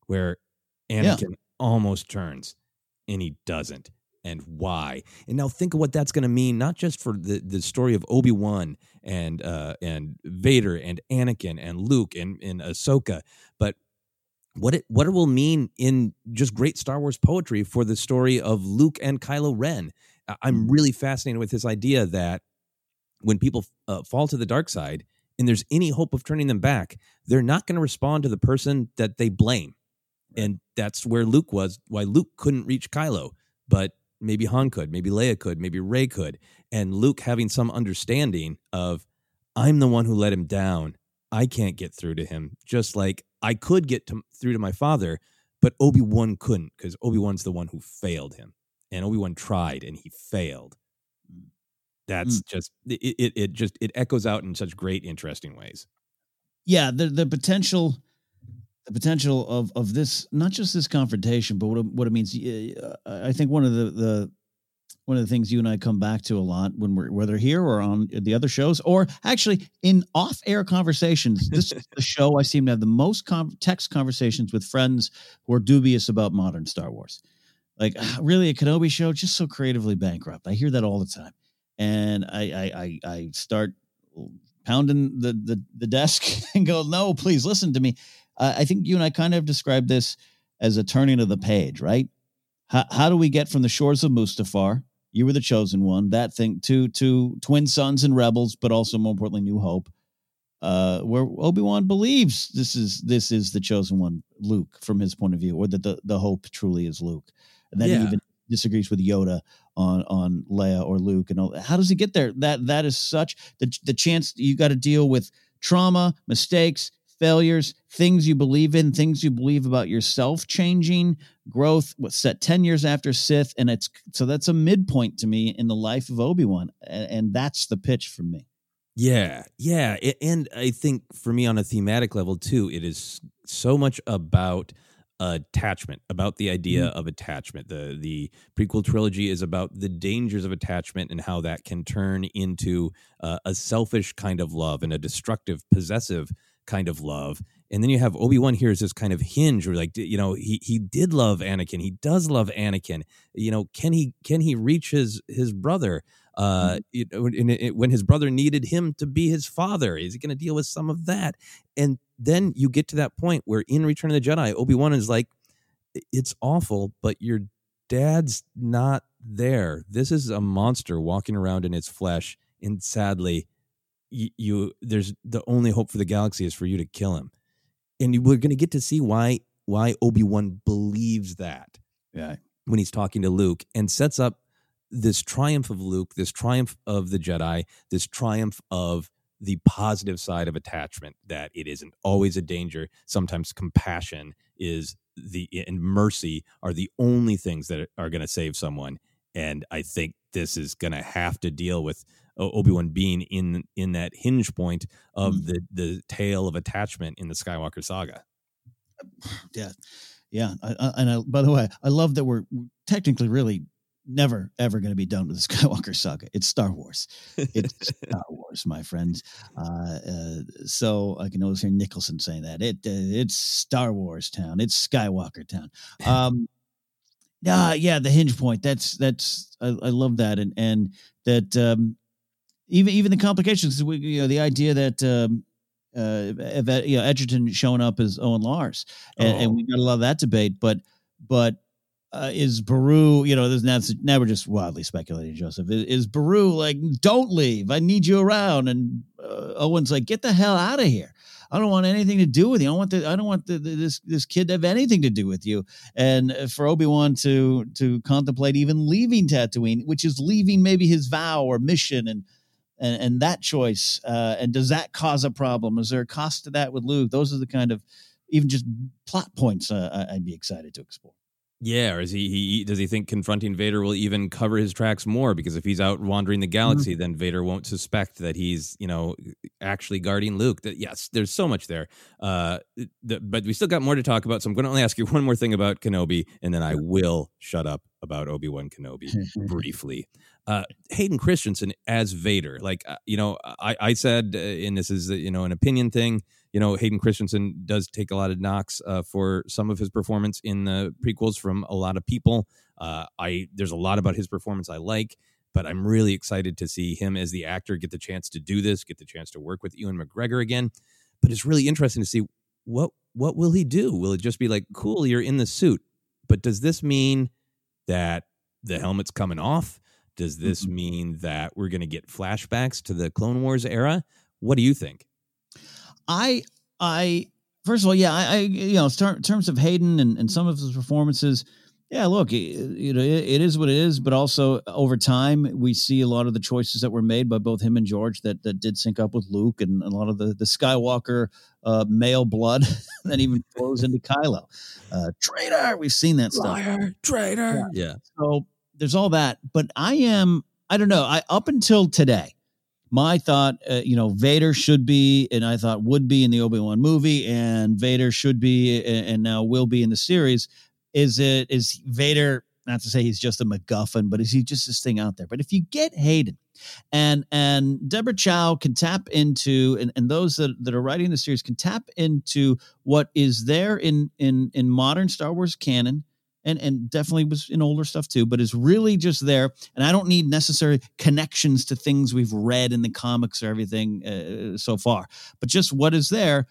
where Anakin yeah. almost turns and he doesn't, and why? And now think of what that's going to mean, not just for the, the story of Obi Wan and uh, and Vader and Anakin and Luke and and Ahsoka, but what it what it will mean in just great Star Wars poetry for the story of Luke and Kylo Ren. I'm mm. really fascinated with this idea that when people uh, fall to the dark side and there's any hope of turning them back, they're not going to respond to the person that they blame. Right. And that's where Luke was, why Luke couldn't reach Kylo, but maybe Han could, maybe Leia could, maybe Rey could. And Luke having some understanding of, I'm the one who let him down. I can't get through to him, just like I could get to, through to my father, but Obi Wan couldn't because Obi Wan's the one who failed him, and Obi Wan tried and he failed. That's Mm. just it, it. It just it echoes out in such great, interesting ways. yeah the the potential the potential of of this not just this confrontation but what it, what it means uh, i think one of the the one of the things you and i come back to a lot when we're whether here or on the other shows or actually in off-air conversations this is the show i seem to have the most con- text conversations with friends who are dubious about modern star wars like *sighs* really a kenobi show just so creatively bankrupt i hear that all the time and i i i, I start pounding the the, the desk *laughs* and go, no, please listen to me. Uh, I think you and I kind of described this as a turning of the page, right? How, how do we get from the shores of Mustafar? You were the chosen one. That thing to to twin suns and rebels, but also more importantly, New Hope, uh, where Obi Wan believes this is this is the chosen one, Luke, from his point of view, or that the the hope truly is Luke, and then Yeah. even disagrees with Yoda on on Leia or Luke and all. How does he get there? That that is such the the chance you got to deal with trauma, mistakes, failures, things you believe in, things you believe about yourself changing, growth. What's set ten years after Sith, and it's so that's a midpoint to me in the life of Obi Wan, and, and that's the pitch for me. Yeah, yeah, and I think for me on a thematic level too, it is so much about attachment, about the idea of attachment. The the prequel trilogy is about the dangers of attachment and how that can turn into uh, a selfish kind of love and a destructive, possessive kind of love. And then you have Obi Wan here as this kind of hinge, where like you know he he did love Anakin, he does love Anakin. You know, can he can he reach his his brother? Uh, you know, in, in- when his brother needed him to be his father, is he going to deal with some of that? And then you get to that point where in Return of the Jedi, Obi Wan is like, "It's awful, but your dad's not there. This is a monster walking around in its flesh, and sadly, you, you there's the only hope for the galaxy is for you to kill him." And we're going to get to see why why Obi Wan believes that Yeah. when he's talking to Luke and sets up this triumph of Luke, this triumph of the Jedi, this triumph of the positive side of attachment that it isn't always a danger. Sometimes compassion is the and mercy are the only things that are going to save someone. And I think this is going to have to deal with Obi Wan being in in that hinge point of mm. the the tale of attachment in the Skywalker saga. Yeah, yeah. I, I, and I, by the way, I love that we're technically really never ever going to be done with the *laughs* Skywalker saga. It's Star Wars. It's *laughs* Star Wars, my friends. Uh, uh, so I can always hear Nicholson saying that it uh, it's Star Wars town. It's Skywalker town. Um, yeah, yeah. The hinge point. That's that's. I, I love that, and and that um, even even the complications. We, you know, the idea that. Um, uh, you know, Edgerton showing up as Owen Lars, and, and we got a lot of that debate. But, but uh, is Beru? You know, there's now, we're just wildly speculating. Joseph is, is Beru like, don't leave. I need you around. And uh, Owen's like, get the hell out of here. I don't want anything to do with you. I don't want the, I don't want the, the, this this kid to have anything to do with you. And for Obi Wan to to contemplate even leaving Tatooine, which is leaving maybe his vow or mission, and and, and that choice uh, and does that cause a problem is there a cost to that with luke those are the kind of even just plot points uh, i'd be excited to explore Yeah, or is he, he does he think confronting Vader will even cover his tracks more? Because if he's out wandering the galaxy, then Vader won't suspect that he's you know actually guarding Luke. That yes, there's so much there. Uh, the, but we still got more to talk about. So I'm going to only ask you *laughs* one more thing about Kenobi, and then I will shut up about Obi Wan Kenobi *laughs* briefly. Uh, Hayden Christensen as Vader, like uh, you know, I I said, uh, and this is uh, you know an opinion thing you know Hayden Christensen does take a lot of knocks uh, for some of his performance in the prequels from a lot of people. Uh, I there's a lot about his performance I like, but I'm really excited to see him as the actor get the chance to do this, get the chance to work with Ewan McGregor again. But it's really interesting to see what what will he do? Will it just be like, cool, you're in the suit, but does this mean that the helmet's coming off? Does this mean that we're going to get flashbacks to the Clone Wars era? What do you think? I I first of all, yeah, I, I you know, in terms of Hayden and, and some of his performances, Yeah, look, you know, it is what it is, but also over time, we see a lot of the choices that were made by both him and George that that did sync up with Luke, and a lot of the the Skywalker uh, male blood *laughs* that even flows into Kylo. Uh, traitor, we've seen that stuff. Liar, traitor. Yeah. yeah. So there's all that, but I am, I don't know, I up until today, my thought, uh, you know, Vader should be, and I thought would be in the Obi Wan movie, and Vader should be, and now will be in the series is it is Vader? Not to say he's just a MacGuffin, but is he just this thing out there? But if you get Hayden, and and Deborah Chow can tap into, and, and those that, that are writing the series can tap into what is there in in in modern Star Wars canon, and and definitely was in older stuff too, but is really just there. And I don't need necessary connections to things we've read in the comics or everything uh, so far, but just what is there.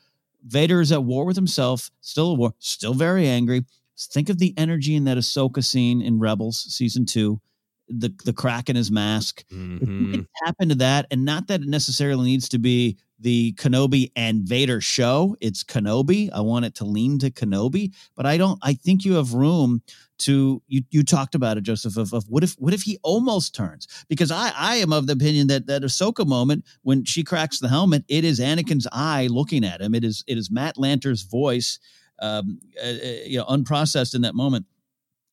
Vader is at war with himself, still at war, still very angry. Think of the energy in that Ahsoka scene in Rebels season two, the the crack in his mask. Mm-hmm. If can tap into that, and not that it necessarily needs to be the Kenobi and Vader show. It's Kenobi. I want it to lean to Kenobi, but I don't. I think you have room to. You you talked about it, Joseph. Of, of what if what if he almost turns? Because I I am of the opinion that that Ahsoka moment when she cracks the helmet, it is Anakin's eye looking at him. It is it is Matt Lanter's voice um, uh, uh, you know, unprocessed in that moment.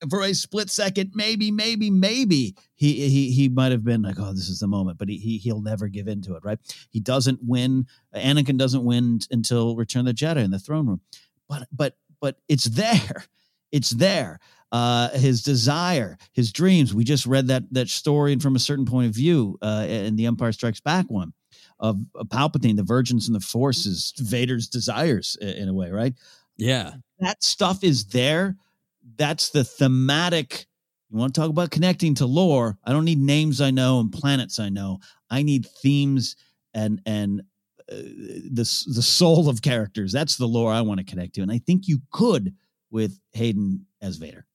For a split second, maybe, maybe, maybe he he he might have been like, "Oh, this is the moment," but he, he he'll never give in to it. Right? He doesn't win. Anakin doesn't win until Return of the Jedi in the throne room. But but but it's there. *laughs* It's there. Uh, his desire, his dreams. We just read that that story and from a certain point of view uh, in the Empire Strikes Back one of, of Palpatine, the virgins and the forces, Vader's desires in a way, right? Yeah. That stuff is there. That's the thematic. You want to talk about connecting to lore? I don't need names I know and planets I know. I need themes and and uh, the the soul of characters. That's the lore I want to connect to, and I think you could with Hayden as Vader.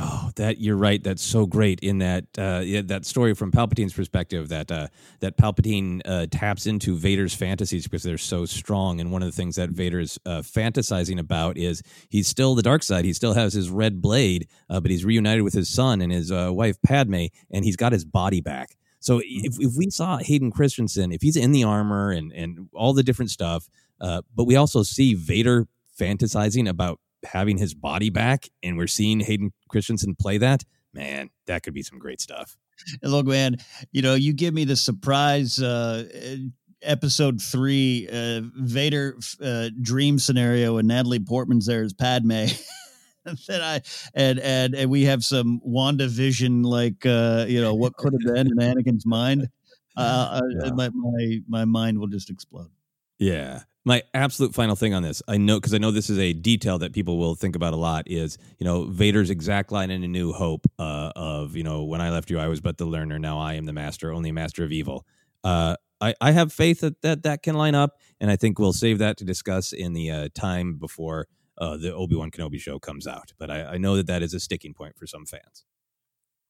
Oh, that you're right. That's so great in that uh, yeah, that story from Palpatine's perspective. That uh, that Palpatine uh, taps into Vader's fantasies because they're so strong. And one of the things that Vader's uh, fantasizing about is he's still the dark side. He still has his red blade, uh, but he's reunited with his son and his uh, wife Padme, and he's got his body back. So if, if we saw Hayden Christensen, if he's in the armor and and all the different stuff, but we also see Vader fantasizing about having his body back and we're seeing Hayden Christensen play that, man, that could be some great stuff. And look, man, you know, you give me the surprise uh episode three uh Vader uh dream scenario and Natalie Portman's there as Padme. *laughs* that I and and and we have some WandaVision like uh you know what could have been in Anakin's mind. Uh, *laughs* yeah. my my my mind will just explode. Yeah my absolute final thing on this, I know because I know this is a detail that people will think about a lot. Is you know Vader's exact line in A New Hope uh, of you know when I left you I was but the learner now I am the master only master of evil. Uh, I I have faith that that that can line up, and I think we'll save that to discuss in the uh, time before uh, the Obi Wan Kenobi show comes out. But I, I know that that is a sticking point for some fans.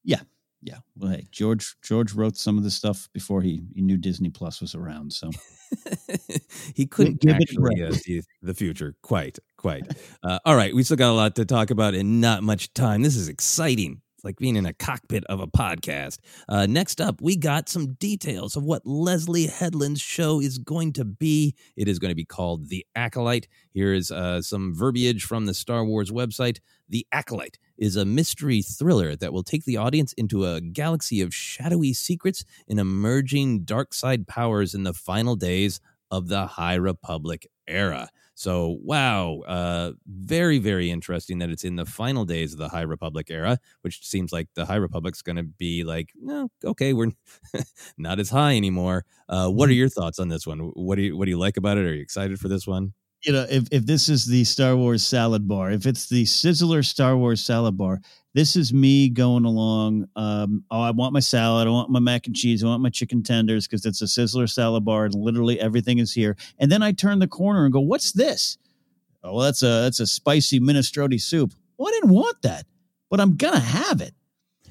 Yeah, yeah. Well, hey, George George wrote some of the stuff before he, he knew Disney Plus was around. So *laughs* he couldn't Give actually uh, see the future quite, quite. Uh, all right, we still got a lot to talk about and not much time. This is exciting. It's like being in a cockpit of a podcast. Uh, next up, we got some details of what Leslie Headland's show is going to be. It is going to be called The Acolyte. Here is uh, some verbiage from the Star Wars website. The Acolyte is a mystery thriller that will take the audience into a galaxy of shadowy secrets and emerging dark side powers in the final days of the High Republic era. So, wow, uh, very, very interesting that it's in the final days of the High Republic era, which seems like the High Republic's going to be like, no, okay, we're *laughs* not as high anymore. Uh, what are mm-hmm. your thoughts on this one? What do you what do you like about it? Are you excited for this one? You know, if, if this is the Star Wars salad bar, if it's the Sizzler Star Wars salad bar, this is me going along. Um, oh, I want my salad. I want my mac and cheese. I want my chicken tenders because it's a Sizzler salad bar and literally everything is here. And then I turn the corner and go, "What's this?" Oh, well, that's a that's a spicy minestrone soup. Well, I didn't want that, but I'm gonna have it.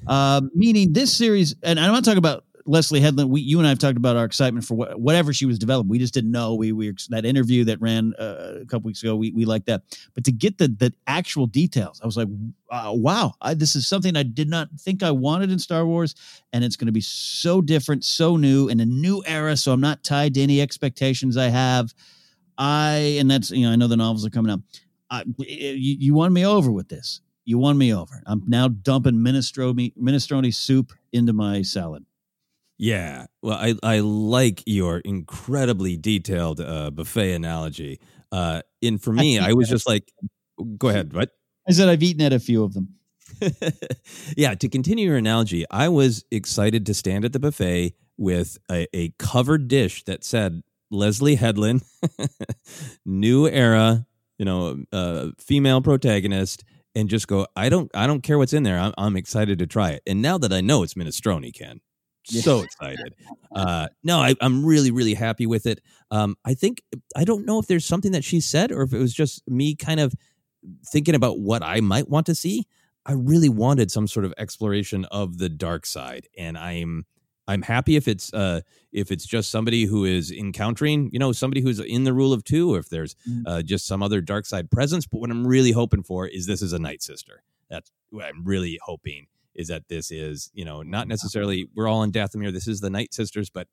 Uh, meaning this series, and I'm not talking about Leslie Headland, we, you and I have talked about our excitement for what, whatever she was developing. We just didn't know. We we that interview that ran uh, a couple weeks ago. We we liked that, but to get the the actual details, I was like, uh, wow, I, this is something I did not think I wanted in Star Wars, and it's going to be so different, so new, in a new era. So I'm not tied to any expectations I have. I and that's you know I know the novels are coming out. I, you, you won me over with this. You won me over. I'm now dumping minestrone minestrone soup into my salad. Yeah. Well, I, I like your incredibly detailed uh, buffet analogy. Uh, and for me, I, was just like, go ahead. What? I said I've eaten at a few of them. *laughs* yeah. To continue your analogy, I was excited to stand at the buffet with a, a covered dish that said Leslie Headland, *laughs* new era, you know, uh, female protagonist, and just go. I don't. I don't care what's in there. I'm, I'm excited to try it. And now that I know it's minestrone, Ken, so excited. Uh, no, I, am really, really happy with it. Um, I think I don't know if there's something that she said or if it was just me kind of thinking about what I might want to see. I really wanted some sort of exploration of the dark side, and I'm I'm happy if it's uh, if it's just somebody who is encountering, you know, somebody who's in the rule of two, or if there's mm. uh, just some other dark side presence. But what I'm really hoping for is this is a night sister. That's what I'm really hoping is that this is, you know, not necessarily we're all in Dathomir. This is the Night Sisters, but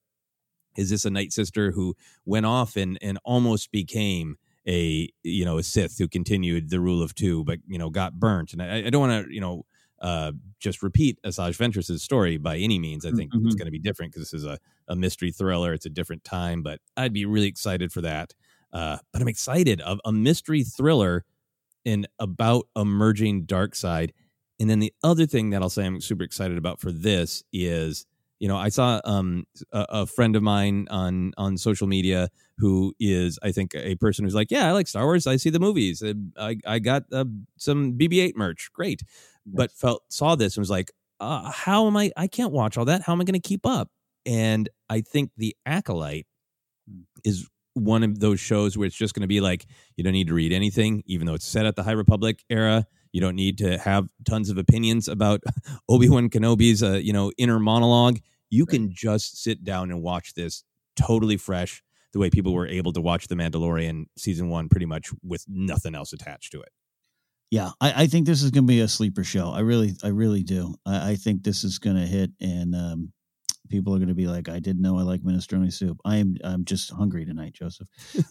is this a Night Sister who went off and and almost became a you know a Sith who continued the rule of two, but you know got burnt? And I, I don't want to you know uh, just repeat Asajj Ventress's story by any means. I think mm-hmm. it's going to be different because this is a, a mystery thriller. It's a different time, but I'd be really excited for that. Uh, but I'm excited of a mystery thriller in about emerging dark side and then the other thing that I'll say I'm super excited about for this is, you know, I saw um, a, a, friend of mine on on social media who is, I think, a person who's like, yeah, I like Star Wars. I see the movies. I I got uh, some BB-8 merch, great, yes. but felt saw this and was like, uh, how am I? I can't watch all that. How am I going to keep up? And I think the Acolyte hmm. is one of those shows where it's just going to be like you don't need to read anything, even though it's set at the High Republic era you don't need to have tons of opinions about *laughs* Obi Wan Kenobi's, uh, you know, inner monologue. You can just sit down and watch this totally fresh, the way people were able to watch The Mandalorian season one, pretty much with nothing else attached to it. Yeah, I, I think this is going to be a sleeper show. I really, I really do. I, I think this is going to hit, and um, people are going to be like, "I didn't know I like minestrone soup." I am, I'm just hungry tonight, Joseph.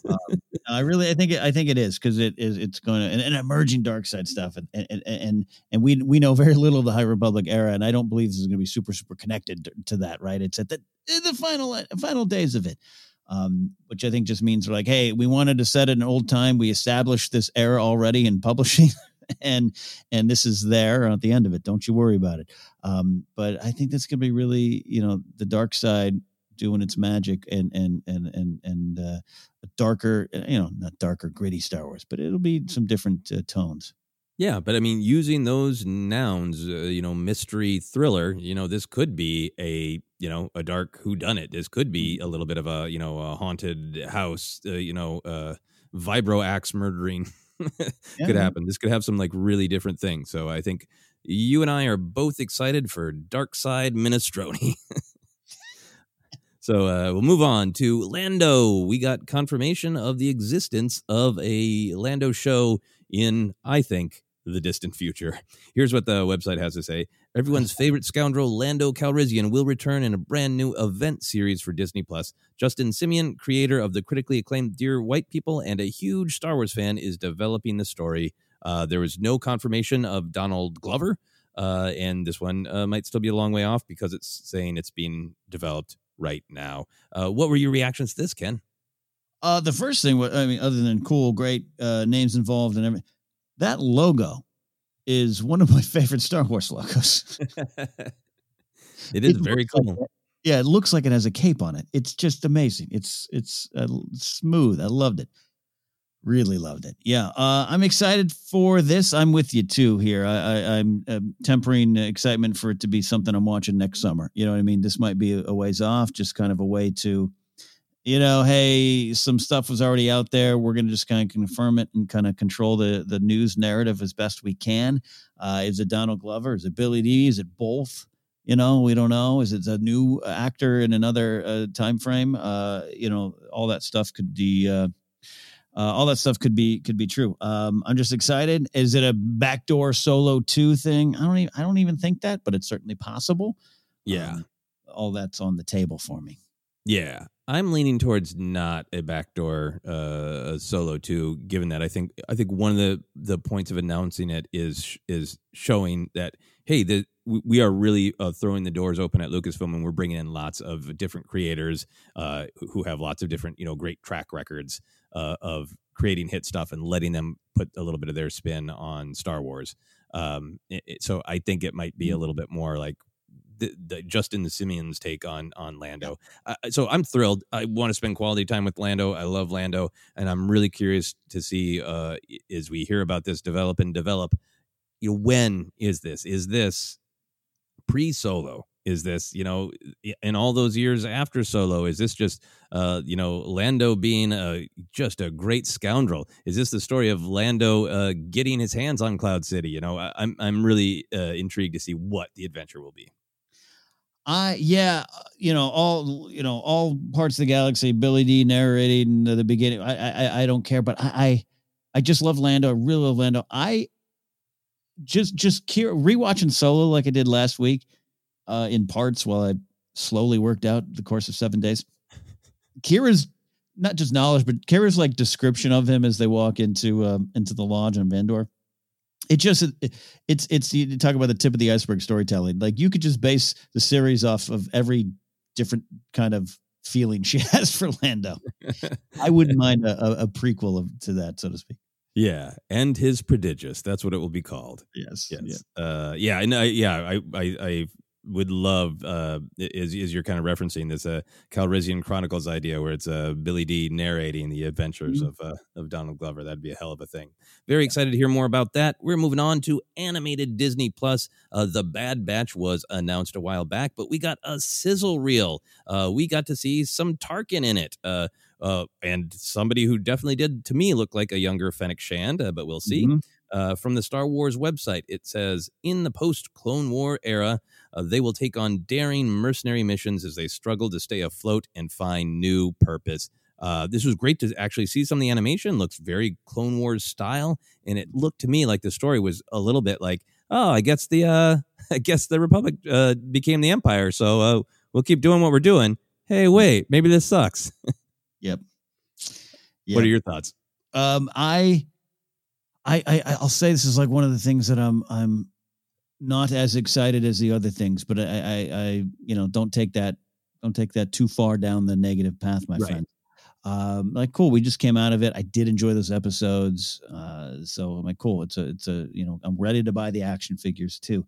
Um, *laughs* I really, I think, it, I think it is because it is, it's going to, and, and, emerging dark side stuff, and and and and we we know very little of the High Republic era, and I don't believe this is going to be super super connected to, that. Right? It's at the the final final days of it. Um, which I think just means like, hey, we wanted to set it in old time. We established this era already in publishing. *laughs* and and this is there at the end of it. Don't you worry about it. Um, but I think that's going to be really, you know, the dark side doing its magic and and and and and uh, a darker, you know, not darker, gritty Star Wars, but it'll be some different uh, tones. Yeah, but I mean, using those nouns, uh, you know, mystery thriller, you know, this could be a, you know, a dark who done it. This could be a little bit of a, you know, a haunted house, uh, you know, uh, vibro axe murdering *laughs* yeah. could happen. This could have some like really different things. So I think you and I are both excited for Dark Side Minestrone. *laughs* so uh, we'll move on to Lando. We got confirmation of the existence of a Lando show in, I think, the distant future. Here's what the website has to say. Everyone's favorite scoundrel, Lando Calrissian, will return in a brand new event series for Disney Plus. Justin Simien, creator of the critically acclaimed Dear White People and a huge Star Wars fan, is developing the story. Uh, there was no confirmation of Donald Glover, uh, and this one uh, might still be a long way off because it's saying it's being developed right now. Uh, what were your reactions to this, Ken? Uh, the first thing, I mean, other than cool, great uh, names involved and everything that logo is one of my *laughs* favorite Star Wars logos. it is it very cool. Like, yeah, it looks like it has a cape on it. It's just amazing. It's it's uh, smooth. I loved it. Really loved it. Yeah, uh, I'm excited for this. I'm with you too here. I, I, am uh, tempering excitement for it to be something I'm watching next summer. You know what I mean? This might be a ways off, just kind of a way to you know, hey, some stuff was already out there. We're going to just kind of confirm it and kind of control the the news narrative as best we can. Uh, is it Donald Glover? Is it Billy Dee? Is it both? You know, we don't know. Is it a new actor in another uh, time frame? Uh, you know, all that stuff could be. Uh, uh, all that stuff could be could be true. Um, I'm just excited. Is it a backdoor solo two thing? I don't even I don't even think that, but it's certainly possible. Yeah, Um, all that's on the table for me. Yeah, I'm leaning towards not a backdoor uh, solo too. Given that I think I think one of the the points of announcing it is is showing that hey, the we- are really uh, throwing the doors open at Lucasfilm, and we're bringing in lots of different creators uh, who- who have lots of different you know great track records uh, of creating hit stuff and letting them put a little bit of their spin on Star Wars. Um, it- it- so I think it might be a little bit more like the, the Justin the Simien's take on on Lando. Uh, so I'm thrilled. I want to spend quality time with Lando. I love Lando, and I'm really curious to see uh, as we hear about this develop and develop. You know, when is this? Is this pre Solo? Is this you know in all those years after Solo? Is this just uh, you know Lando being a just a great scoundrel? Is this the story of Lando uh, getting his hands on Cloud City? You know, I, I'm I'm really uh, intrigued to see what the adventure will be. I yeah, uh, you know all you know all parts of the galaxy. Billy Dee narrating the beginning. I I I don't care, but I I, I just love Lando. I really love Lando. I just just Qi'ra, rewatching Solo like I did last week, uh, in parts while I slowly worked out the course of seven days. Qi'ra's not just knowledge, but Qi'ra's like description of him as they walk into um, into the lodge on Vandor it just it, it's it's you talk about the tip of the iceberg storytelling like you could just base the series off of every different kind of feeling she *laughs* has for lando i wouldn't mind a, a, prequel of, to that so to speak Yeah, and his prodigious. That's what it will be called. Yes. Yes. Uh, yeah. And I, yeah, I, I, I would love uh, is is you're kind of referencing this uh, Calrissian Chronicles idea where it's uh, Billy Dee narrating the adventures Mhm. of uh, of Donald Glover. That'd be a hell of a thing. Very excited to hear more about that. We're moving on to animated Disney Plus. Uh, the Bad Batch was announced a while back, but we got a sizzle reel. Uh, we got to see some Tarkin in it. Uh, uh, and somebody who definitely did to me look like a younger Fennec Shand, uh, but we'll see. Mhm. Uh, from the Star Wars website, it says in the post Clone War era, uh, they will take on daring mercenary missions as they struggle to stay afloat and find new purpose. Uh, this was great to actually see some of the animation. Looks very Clone Wars style, and it looked to me like the story was a little bit like, oh, I guess the uh, *laughs* I guess the Republic uh, became the Empire, so uh, we'll keep doing what we're doing. Hey, wait, maybe this sucks. *laughs* yep. What are your thoughts? Um, I, I, I, I'll say this is like one of the things that I'm, I'm not as excited as the other things, but I, I, I, you know, don't take that, don't take that too far down the negative path, my Right. friend. Um, like, cool. We just came out of it. I did enjoy those episodes. Uh, so I'm like, cool. It's a, it's a, you know, I'm ready to buy the action figures too.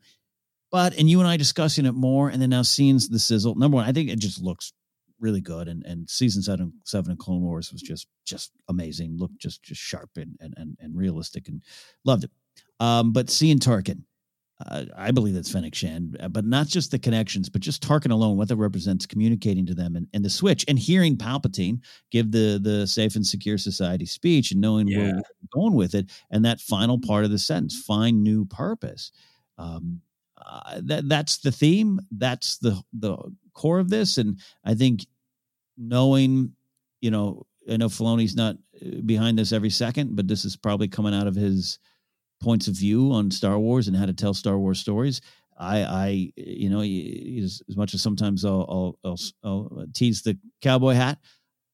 But and you and I discussing it more, and then now seeing the sizzle. Number one, I think it just looks really good, and and season seven seven of Clone Wars was just just amazing. Looked just just sharp and and and, and realistic, and loved it. Um, but seeing Tarkin, uh, I believe that's Fennec Shand, uh, but not just the connections, but just Tarkin alone, what that represents, communicating to them, and, and the switch, and hearing Palpatine give the the safe and secure society speech, and knowing where we're going with it, and that final part of the sentence, find new purpose. Um, uh, that that's the theme. That's the the core of this, and I think knowing, you know, I know Filoni's not uh, behind this every second, but this is probably coming out of his points of view on Star Wars and how to tell Star Wars stories. I, I, you know, as, as much as sometimes I'll, I'll, I'll, I'll tease the cowboy hat.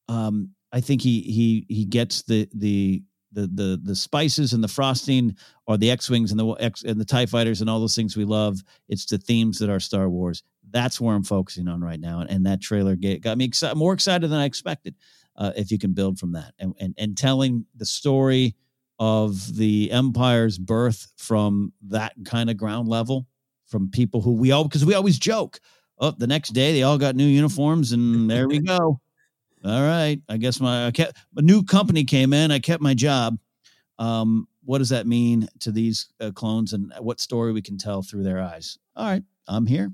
Um, I think he he he gets the the the the the spices and the frosting, or the X wings and the X and the Tie fighters and all those things we love. It's the themes that are Star Wars. That's where I'm focusing on right now, and, and that trailer get, got me excited, more excited than I expected. Uh, if you can build from that, and, and and telling the story of the empire's birth from that kind of ground level, from people who we all because we always joke. Oh, the next day they all got new uniforms, and there we *laughs* go. All right, I guess my I kept a new company came in. I kept my job. Um, what does that mean to these uh, clones, and what story we can tell through their eyes? All right, I'm here.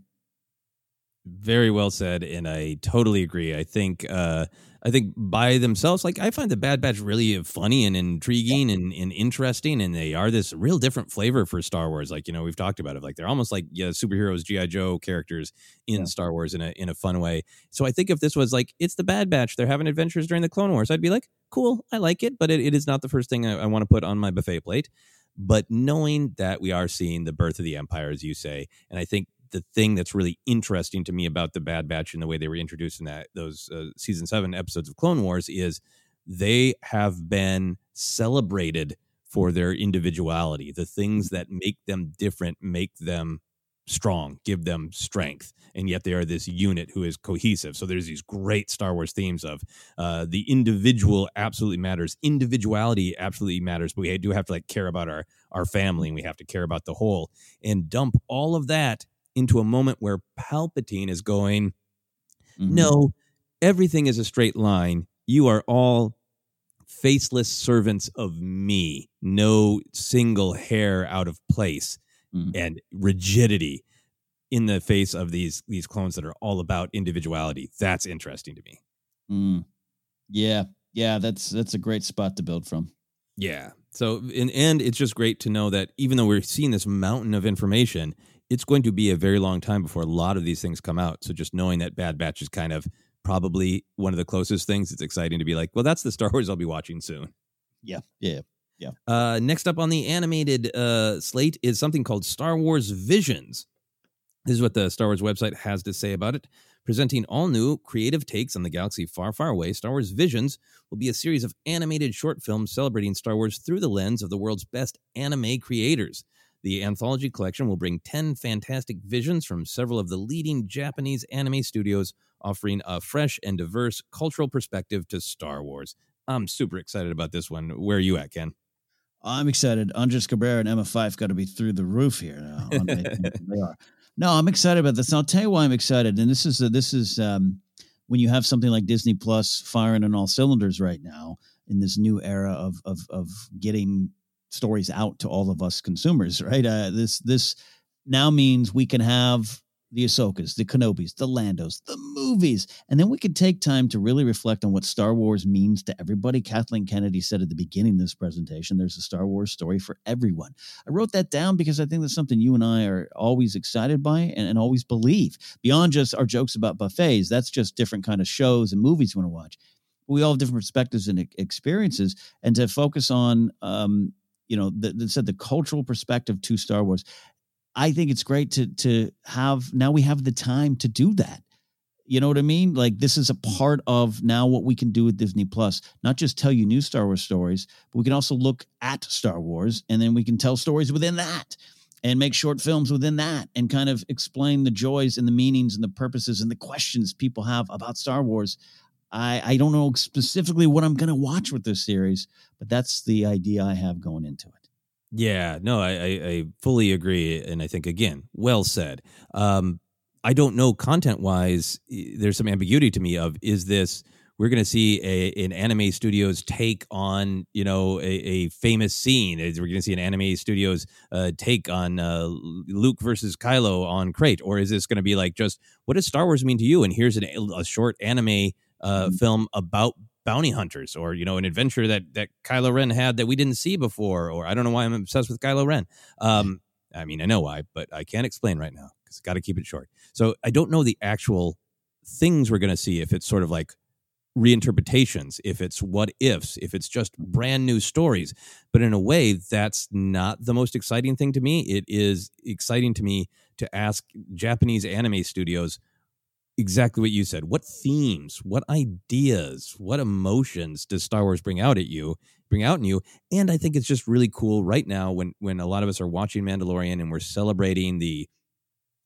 Very well said, and I totally agree. I think uh, I think by themselves, like I find the Bad Batch really funny and intriguing and, and interesting, and they are this real different flavor for Star Wars. Like you know, we've talked about it. Like they're almost like yeah, superheroes, GI Joe characters in yeah. Star Wars in a in a fun way. So I think if this was like it's the Bad Batch, they're having adventures during the Clone Wars, I'd be like, cool, I like it, but it, it is not the first thing I, I want to put on my buffet plate. But knowing that we are seeing the birth of the Empire, as you say, and I think the thing that's really interesting to me about the Bad Batch and the way they were introduced in that those uh, season seven episodes of Clone Wars is they have been celebrated for their individuality. The things that make them different make them strong, give them strength, and yet they are this unit who is cohesive. So there's these great Star Wars themes of uh, the individual absolutely matters, individuality absolutely matters, but we do have to like care about our our family and we have to care about the whole, and dump all of that into a moment where Palpatine is going, mm-hmm. No, everything is a straight line. You are all faceless servants of me, no single hair out of place, mm-hmm. and rigidity in the face of these these clones that are all about individuality. That's interesting to me. Mm. Yeah, yeah, that's that's a great spot to build from. Yeah. So in and it's just great to know that even though we're seeing this mountain of information, it's going to be a very long time before a lot of these things come out. So just knowing that Bad Batch is kind of probably one of the closest things, it's exciting to be like, well, that's the Star *laughs* Wars I'll be watching soon. Yeah, yeah, yeah. Uh, next up on the animated uh, slate is something called Star Wars Visions. This is what the Star Wars website has to say about it. Presenting all new creative takes on the galaxy far, far away, Star Wars Visions will be a series of animated short films celebrating Star Wars through the lens of the world's best anime creators. The anthology collection will bring 10 fantastic visions from several of the leading Japanese anime studios, offering a fresh and diverse cultural perspective to Star Wars. I'm super excited about this one. Where are you at, Ken? I'm excited. Andres Cabrera and Emma Fyffe got to be through the roof here now. *laughs* they are. No, I'm excited about this. And I'll tell you why I'm excited. And this is uh, this is um, when you have something like Disney Plus firing on all cylinders right now in this new era of of of getting stories out to all of us consumers, right? Uh, this this now means we can have the Ahsokas, the Kenobis, the Landos, the movies, and then we can take time to really reflect on what Star Wars means to everybody. Kathleen Kennedy said at the beginning of this presentation, "There's a Star Wars story for everyone." I wrote that down because I think that's something you and I are always excited by and, and always believe. Beyond just our jokes about buffets, that's just different kind of shows and movies we want to watch we all have different perspectives and experiences and to focus on um, you know, that said the cultural perspective to Star Wars. I think it's great to to have now we have the time to do that. You know what I mean? Like this is a part of now what we can do with Disney Plus. Not just tell you new Star Wars stories, but we can also look at Star Wars and then we can tell stories within that and make short films within that and kind of explain the joys and the meanings and the purposes and the questions people have about Star Wars. I, I don't know specifically what I'm going to watch with this series, but that's the idea I have going into it. Yeah, no, I, I, fully agree. And I think, again, well said. Um, I don't know content wise, there's some ambiguity to me of is this we're going to see a, an anime studio's take on you know a, a famous scene. We're going to see an anime studio's uh, take on uh, Luke versus Kylo on Crait. or is this going to be like just what does Star Wars mean to you? And here's an, a short anime uh, mm-hmm. film about bounty hunters or you know an adventure that that Kylo Ren had that we didn't see before or I don't know why I'm obsessed with Kylo Ren. Um, I mean I know why, but I can't explain right now because I got to keep it short. So I don't know the actual things we're going to see if it's sort of like reinterpretations, if it's what ifs, if it's just brand new stories. But in a way, that's not the most exciting thing to me. It is exciting to me to ask Japanese anime studios exactly what you said. What themes, what ideas, what emotions does Star Wars bring out at you, bring out in you? And I think it's just really cool right now when when a lot of us are watching Mandalorian and we're celebrating the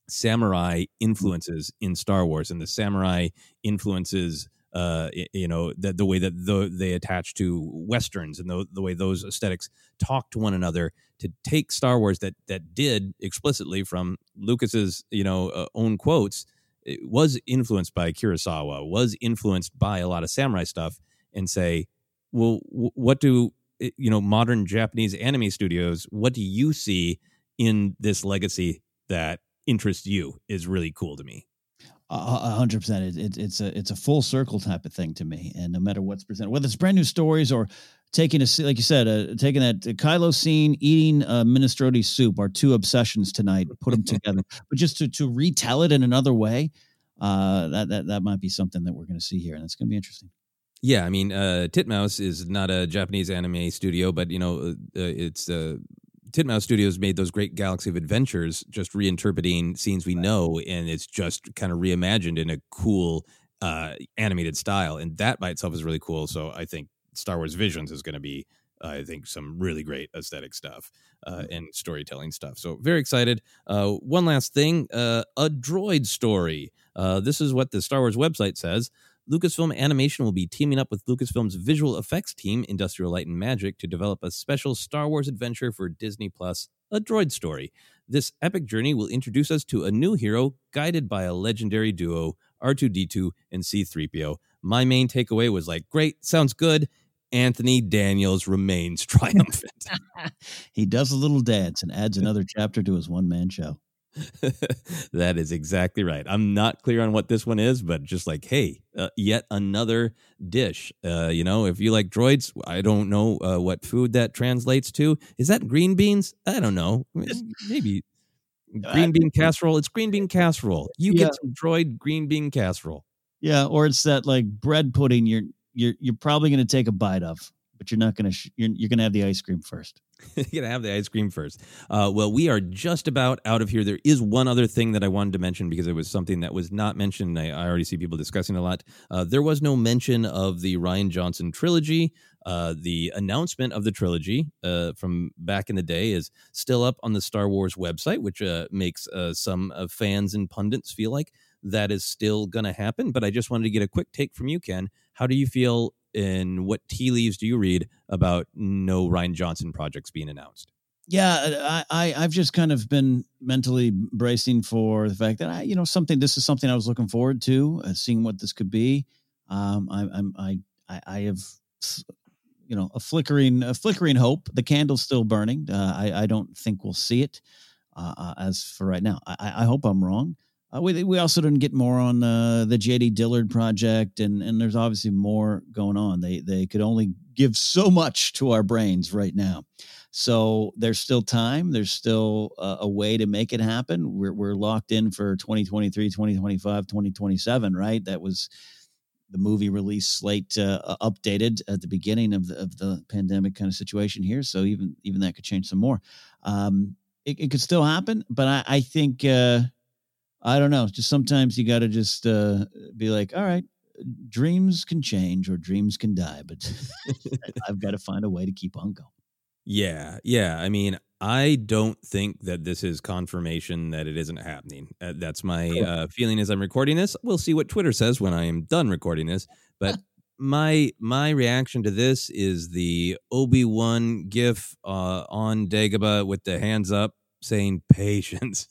samurai influences in Star Wars and the samurai influences uh, you know, the, the way that the, they attach to westerns and the, the way those aesthetics talk to one another to take Star Wars that that did explicitly from Lucas's you know uh, own quotes was influenced by Kurosawa, was influenced by a lot of samurai stuff, and say, well, what do eh, you know modern Japanese anime studios? What do you see in this legacy that interests you? Is really cool to me. A hundred percent. It, it's a it's a full circle type of thing to me, and no matter what's presented, whether it's brand new stories or taking a like you said, uh, taking that uh, Kylo scene, eating uh, minestrone soup, are two obsessions tonight. Put them together, *laughs* but just to to retell it in another way, uh, that that that might be something that we're going to see here, and it's going to be interesting. Yeah, I mean, uh, Titmouse is not a Japanese anime studio, but you know, uh, it's uh, Titmouse Studios made those great Galaxy of Adventures, just reinterpreting scenes we know, and it's just kind of reimagined in a cool uh, animated style, and that by itself is really cool. So I think Star Wars Visions is going to be, uh, I think, some really great aesthetic stuff uh, and storytelling stuff. So very excited. Uh, one last thing, uh, a droid story. Uh, this is what the Star Wars website says. Lucasfilm Animation will be teaming up with Lucasfilm's visual effects team, Industrial Light and Magic, to develop a special Star Wars adventure for Disney Plus, A Droid Story. This epic journey will introduce us to a new hero guided by a legendary duo, R2D2 and C3PO. My main takeaway was like, great, sounds good. Anthony Daniels remains *laughs* triumphant. *laughs* he does a little dance and adds *laughs* another chapter to his one man show. that is exactly right. I'm not clear on what this one is, but just like, hey, uh, yet another dish. Uh, you know, if you like droids, I don't know uh, what food that translates to. Is that green beans? I don't know. Maybe green bean casserole. It's green bean casserole. You yeah. get some droid green bean casserole. Yeah, or it's that like bread pudding. You're you're you're probably going to take a bite of, but you're not going to. Sh- you're, you're going to have the ice cream first. *laughs* you're going to have the ice cream first. Uh, well, we are just about out of here. There is one other thing that I wanted to mention because it was something that was not mentioned. I, I already see people discussing a lot. Uh, there was no mention of the Rian Johnson trilogy. Uh, the announcement of the trilogy uh, from back in the day is still up on the Star Wars website, which uh, makes uh, some fans and pundits feel like that is still going to happen. But I just wanted to get a quick take from you, Ken. How do you feel and what tea leaves do you read about no Rian Johnson projects being announced? Yeah, I, I have just kind of been mentally bracing for the fact that I you know something this is something I was looking forward to uh, seeing what this could be. Um, I, I'm I I, I have you know a flickering a flickering hope. The candle's still burning. Uh, I I don't think we'll see it uh, uh as for right now. I, I hope I'm wrong. Uh, we we also didn't get more on uh, the JD Dillard project, and and there's obviously more going on. They they could only give so much to our brains right now, so there's still time. There's still a, a way to make it happen. We're we're locked in for 2023, 2025, 2027. Right? That was the movie release slate uh, updated at the beginning of the of the pandemic kind of situation here. So even even that could change some more. Um, it, it could still happen, but I, I think. I don't know. Just sometimes you got to just uh, be like, all right, dreams can change or dreams can die, but *laughs* I've got to find a way to keep on going. Yeah, yeah. I mean, I don't think that this is confirmation that it isn't happening. Uh, that's my uh, feeling as I'm recording this. We'll see what Twitter says when I am done recording this. But *laughs* my my reaction to this is the Obi Wan gif uh, on Dagobah with the hands up saying *laughs* patience.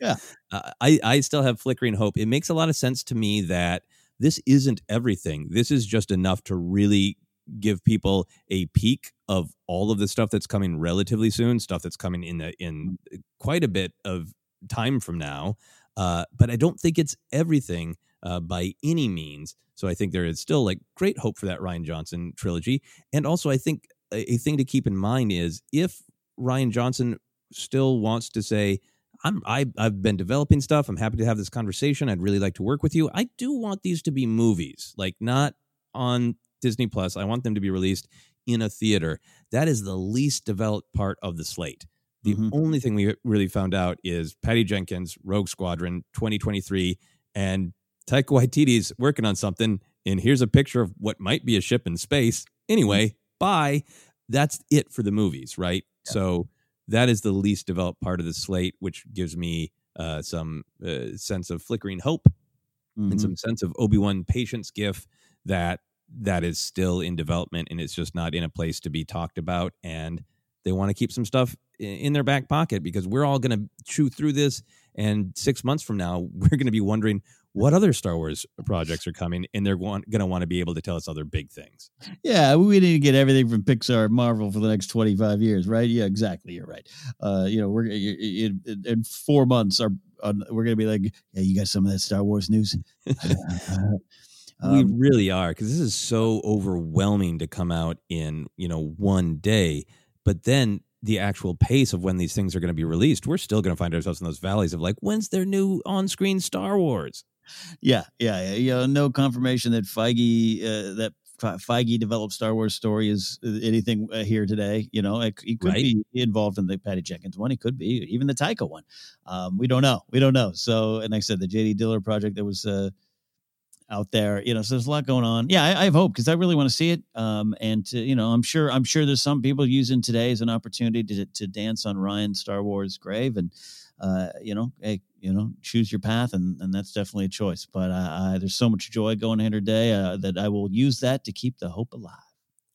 Yeah. uh, I, I still have flickering hope. It makes a lot of sense to me that this isn't everything. This is just enough to really give people a peek of all of the stuff that's coming relatively soon, stuff that's coming in the, in mm. quite a bit of time from now. Uh, but I don't think it's everything uh, by any means. So I think there is still like great hope for that Rian Johnson trilogy. And also, I think a, a thing to keep in mind is if Rian Johnson still wants to say, I'm I, I've been developing stuff. I'm happy to have this conversation. I'd really like to work with you. I do want these to be movies, like not on Disney Plus. I want them to be released in a theater. That is the least developed part of the slate. The mm-hmm. only thing we really found out is Patty Jenkins, Rogue Squadron 2023, and Taika Waititi's working on something. And here's a picture of what might be a ship in space. Anyway, mm-hmm. bye. That's it for the movies, right? Yeah. So that is the least developed part of the slate, which gives me uh, some uh, sense of flickering hope mm-hmm. and some sense of Obi Wan patience gif that that is still in development and it's just not in a place to be talked about. And they want to keep some stuff in their back pocket because we're all going to chew through this. And six months from now, *laughs* we're going to be wondering what other Star Wars projects are coming, and they're going to want to be able to tell us other big things. Yeah, we need to get everything from Pixar, Marvel for the next twenty five years, right? Yeah, exactly. You're right. Uh, you know, we're in, in four months, our on, we're gonna be like, yeah, you got some of that Star Wars news. *laughs* *laughs* we Um, really are because this is so overwhelming to come out in you know one day but then the actual pace of when these things are going to be released we're still going to find ourselves in those valleys of like when's their new on-screen star wars Yeah, yeah, yeah. You know, no confirmation that Feige uh, that Feige developed Star Wars story is uh, anything uh, here today. You know, it, he could Right. be involved in the Patty Jenkins one. He could be even the Taika one. Um, we don't know. We don't know. So, and like I said, the JD Dillard project that was uh, out there. You know, so there's a lot going on. Yeah, I, I have hope because I really want to see it. Um, and to, you know, I'm sure I'm sure there's some people using today as an opportunity to to dance on Rian Star Wars grave and. Uh, you know, hey, you know, choose your path, and, and that's definitely a choice. But uh, I, there's so much joy going here today uh, that I will use that to keep the hope alive.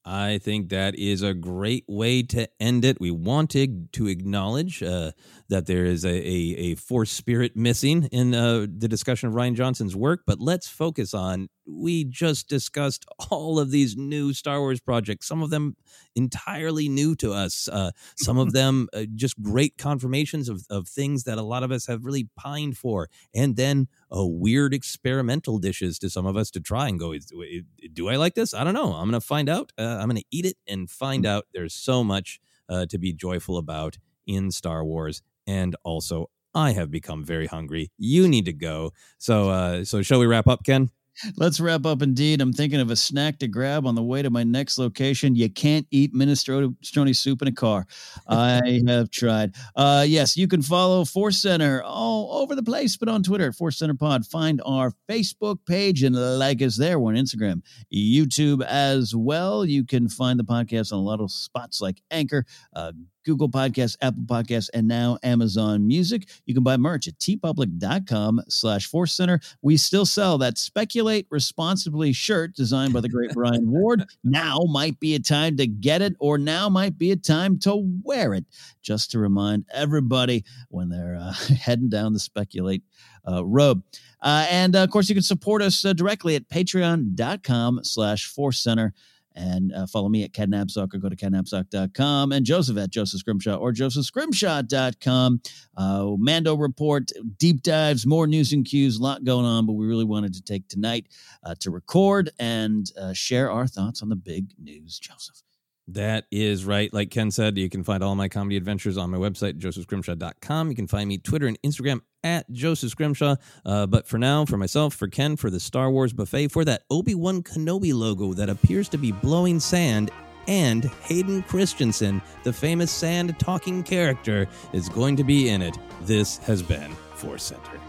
I think that is a great way to end it. We wanted to acknowledge uh, that there is a, a, a force spirit missing in uh, the discussion of Rian Johnson's work, but let's focus on. We just discussed *laughs* all of these new Star Wars projects, some of them entirely new to us, uh, some of them *laughs* uh, just great confirmations of, of things that a lot of us have really pined for, and then uh, weird experimental dishes to some of us to try and go, do I like this? I don't know. I'm going to find out. Uh, I'm going to eat it and find out. There's so much uh, to be joyful about in Star Wars. And also, I have become very hungry. You need to go. So, uh, so shall we wrap up, Ken? Let's wrap up indeed. I'm thinking of a snack to grab on the way to my next location. You can't eat minestrone soup in a car. I *laughs* have tried. Uh, yes, you can follow Force Center all over the place, but on Twitter, at Force Center Pod. Find our Facebook page and like us there. We're on Instagram, YouTube as well. You can find the podcast on a lot of spots like Anchor, uh, Google Podcasts, Apple Podcasts, and now Amazon Music. You can buy merch at teepublic.com slash force center. We still sell that speculate responsibly shirt designed by the great Brian *laughs* Ward. Now might be a time to get it, or now might be a time to wear it. Just to remind everybody when they're uh, *laughs* heading down the speculate uh, road. Uh, and uh, of course, you can support us uh, directly at patreon.com slash force center and uh, follow me at KenNapzok or go to kennapzok.com and Joseph at Joseph Scrimshaw or josephscrimshaw.com. Uh, Mando report, deep dives, more news and cues, a lot going on, but we really wanted to take tonight uh, to record and uh, share our thoughts on the big news, Joseph. That is right. Like Ken said, you can find all my comedy adventures on my website, josephscrimshaw.com. You can find me Twitter and Instagram at Joseph Scrimshaw. Uh, but for now, for myself, for Ken, for the Star Wars buffet, for that Obi-Wan Kenobi logo that appears to be blowing sand, and Hayden Christensen, the famous sand talking character, is going to be in it. This has been Force Center.